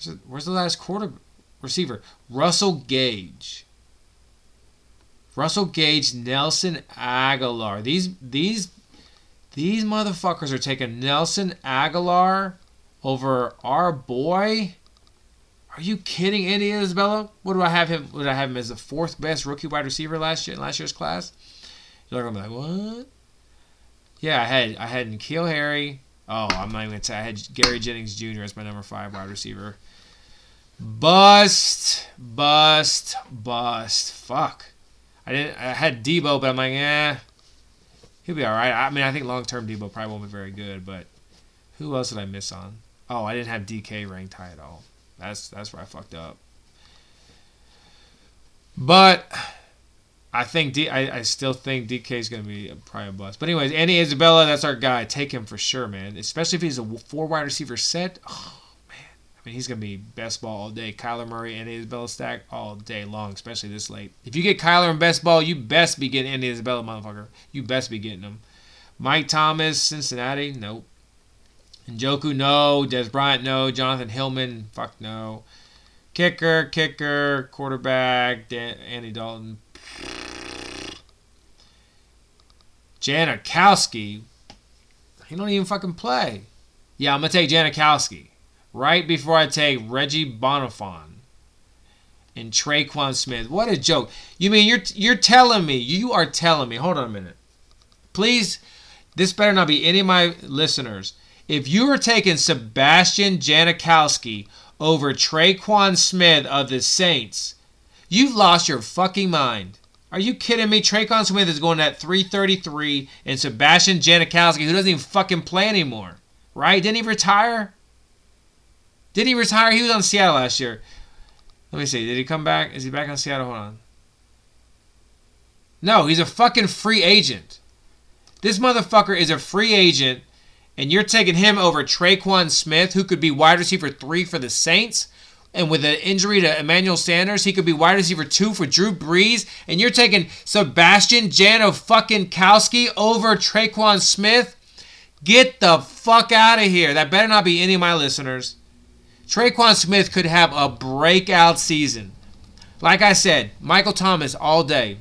Where's the, where's the last quarter receiver? Russell Gage. Russell Gage, Nelson Agholor. These these these motherfuckers are taking Nelson Agholor over our boy. Are you kidding, Andy Isabella? What do I have him? Would I have him as the fourth best rookie wide receiver last year in last year's class? You're gonna be like, what? Yeah, I had I had N'Keal Harry. Oh, I'm not even gonna say I had Gary Jennings Jr. as my number five wide receiver. Bust, bust, bust. Fuck. I didn't. I had Deebo, but I'm like, eh, he'll be all right. I mean, I think long term Deebo probably won't be very good, but who else did I miss on? Oh, I didn't have DK ranked high at all. That's that's where I fucked up. But I think D, I, I still think DK is going to be probably a bust. But anyways, Andy Isabella, that's our guy. Take him for sure, man. Especially if he's a four wide receiver set. Oh, I mean, he's going to be best ball all day. Kyler Murray and Isabella stack all day long, especially this late. If you get Kyler in best ball, you best be getting Andy Isabella, motherfucker. You best be getting him. Mike Thomas, Cincinnati, nope. Njoku, no. Dez Bryant, no. Jonathan Hilliman, fuck no. Kicker, kicker, quarterback, Dan- Andy Dalton. Janikowski, he don't even fucking play. Yeah, I'm gonna take Janikowski right before I take Reggie Bonnafon and Tre'Quan Smith. What a joke! You mean you're you're telling me you are telling me? Hold on a minute, please. This better not be any of my listeners. If you are taking Sebastian Janikowski over Tre'Quan Smith of the Saints, you've lost your fucking mind. Are you kidding me? Tre'Quan Smith is going at 333 and Sebastian Janikowski, who doesn't even fucking play anymore, right? Didn't he retire? Did he retire? He was on Seattle last year. Let me see. Did he come back? Is he back on Seattle? Hold on. No, he's a fucking free agent. This motherfucker is a free agent, and you're taking him over Tre'Quan Smith, who could be wide receiver three for the Saints. And with an injury to Emmanuel Sanders, he could be wide receiver two for Drew Brees. And you're taking Sebastian Jano fucking Kowski over Tre'Quan Smith? Get the fuck out of here. That better not be any of my listeners. Tre'Quan Smith could have a breakout season. Like I said, Michael Thomas all day.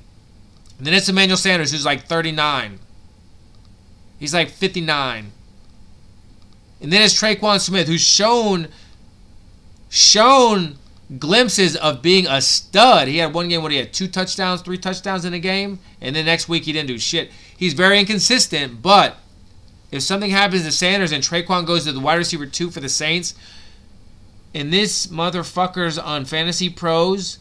And then it's Emmanuel Sanders, who's like 39. He's like 59. And then it's Tre'Quan Smith, who's shown shown glimpses of being a stud. He had one game where he had two touchdowns, three touchdowns in a game, and then next week he didn't do shit. He's very inconsistent, but if something happens to Sanders and Tre'Quan goes to the wide receiver two for the Saints, and this motherfuckers on Fantasy Pros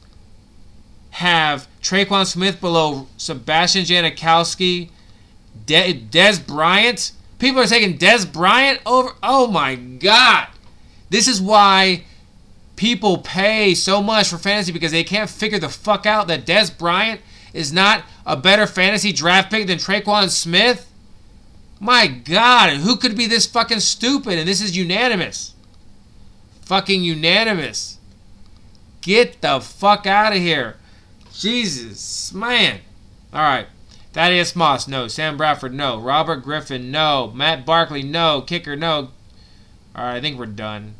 have Tre'Quan Smith below Sebastian Janikowski, De- Dez Bryant. People are taking Dez Bryant over. Oh my God. This is why people pay so much for fantasy because they can't figure the fuck out that Dez Bryant is not a better fantasy draft pick than Tre'Quan Smith. My God, who could be this fucking stupid? And this is unanimous. Fucking unanimous. Get the fuck out of here. Jesus, man. All right. Thaddeus Moss, no. Sam Bradford, no. Robert Griffin, no. Matt Barkley, no. Kicker, no. All right, I think we're done.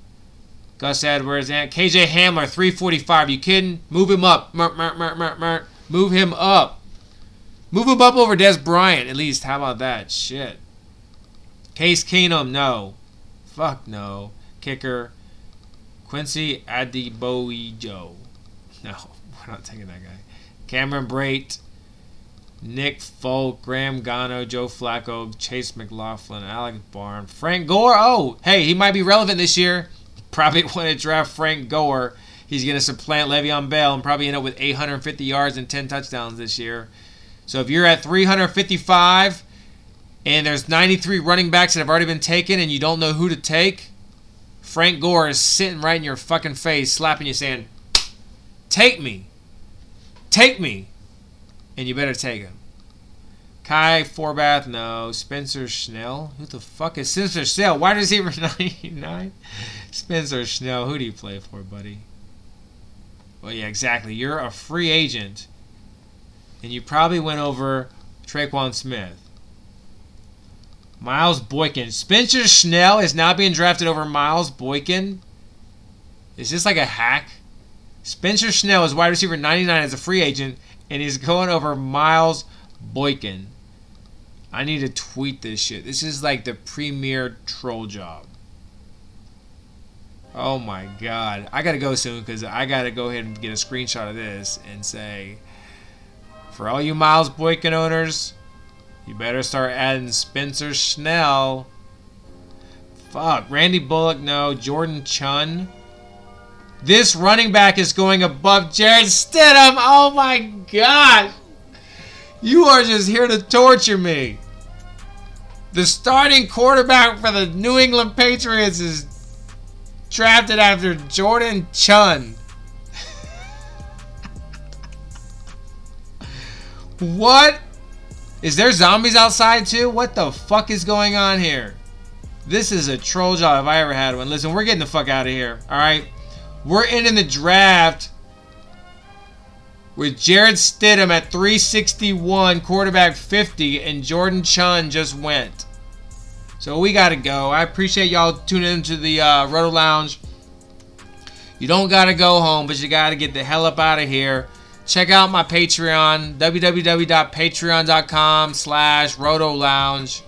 Gus Edwards and KJ Hamler, 345. You kidding? Move him up. Mur, mur, mur, mur, mur. Move him up. Move him up over Dez Bryant, at least. How about that? Shit. Case Keenum, no. Fuck no. Kicker, Quincy Adeboyejo. No, we're not taking that guy. Cameron Brate, Nick Folk, Graham Gano, Joe Flacco, Chase McLaughlin, Alex Barn, Frank Gore. Oh, hey, he might be relevant this year. Probably want to draft Frank Gore. He's going to supplant Le'Veon Bell and probably end up with 850 yards and 10 touchdowns this year. So if you're at 355 and there's 93 running backs that have already been taken and you don't know who to take, Frank Gore is sitting right in your fucking face, slapping you, saying, Take me. Take me. And you better take him. Kai Forbath, no. Spencer Schnell. Who the fuck is Spencer Schnell? Wide receiver 99? Spencer Schnell. Who do you play for, buddy? Well, yeah, exactly. You're a free agent. And you probably went over Tre'Quan Smith. Miles Boykin. Spencer Schnell is now being drafted over Miles Boykin. Is this like a hack? Spencer Schnell is wide receiver 99 as a free agent, and he's going over Miles Boykin. I need to tweet this shit. This is like the premier troll job. Oh my god. I gotta go soon because I gotta go ahead and get a screenshot of this and say, for all you Miles Boykin owners, you better start adding Spencer Schnell. Fuck. Randy Bullock, no. Jordan Chunn. This running back is going above Jarrett Stidham. Oh my god. You are just here to torture me. The starting quarterback for the New England Patriots is drafted after Jordan Chunn. what? Is there zombies outside too? What the fuck is going on here? This is a troll job if I ever had one. Listen, we're getting the fuck out of here. Alright? We're in in the draft with Jarrett Stidham at 361, quarterback 50, and Jordan Chunn just went. So we got to go. I appreciate y'all tuning into the uh, Roto Lounge. You don't got to go home, but you got to get the hell up out of here. Check out my Patreon, www.patreon.com slash Roto Lounge.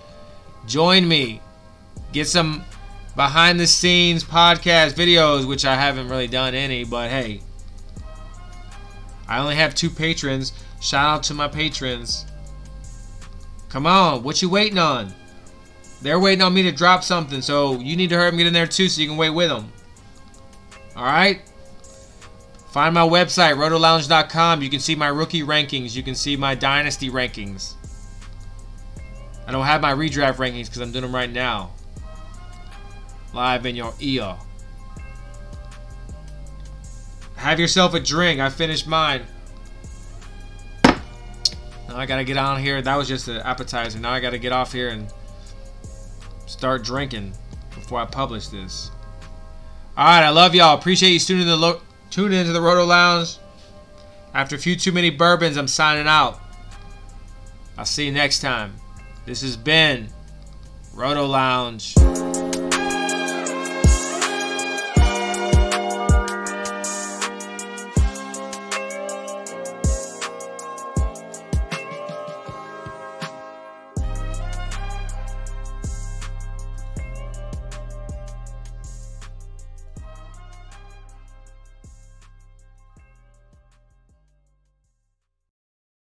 Join me. Get some behind the scenes podcast videos, which I haven't really done any, but hey, I only have two patrons. Shout out to my patrons. Come on, what you waiting on? They're waiting on me to drop something, so you need to hurry up and get in there too so you can wait with them. Alright? Find my website, rotolounge.com. You can see my rookie rankings. You can see my dynasty rankings. I don't have my redraft rankings because I'm doing them right now. Live in your ear. Have yourself a drink. I finished mine. Now I gotta get on here. That was just an appetizer. Now I gotta get off here and start drinking before I publish this. Alright, I love y'all. Appreciate you tuning, the lo- tuning into the Roto Lounge. After a few too many bourbons, I'm signing out. I'll see you next time. This has been Roto Lounge.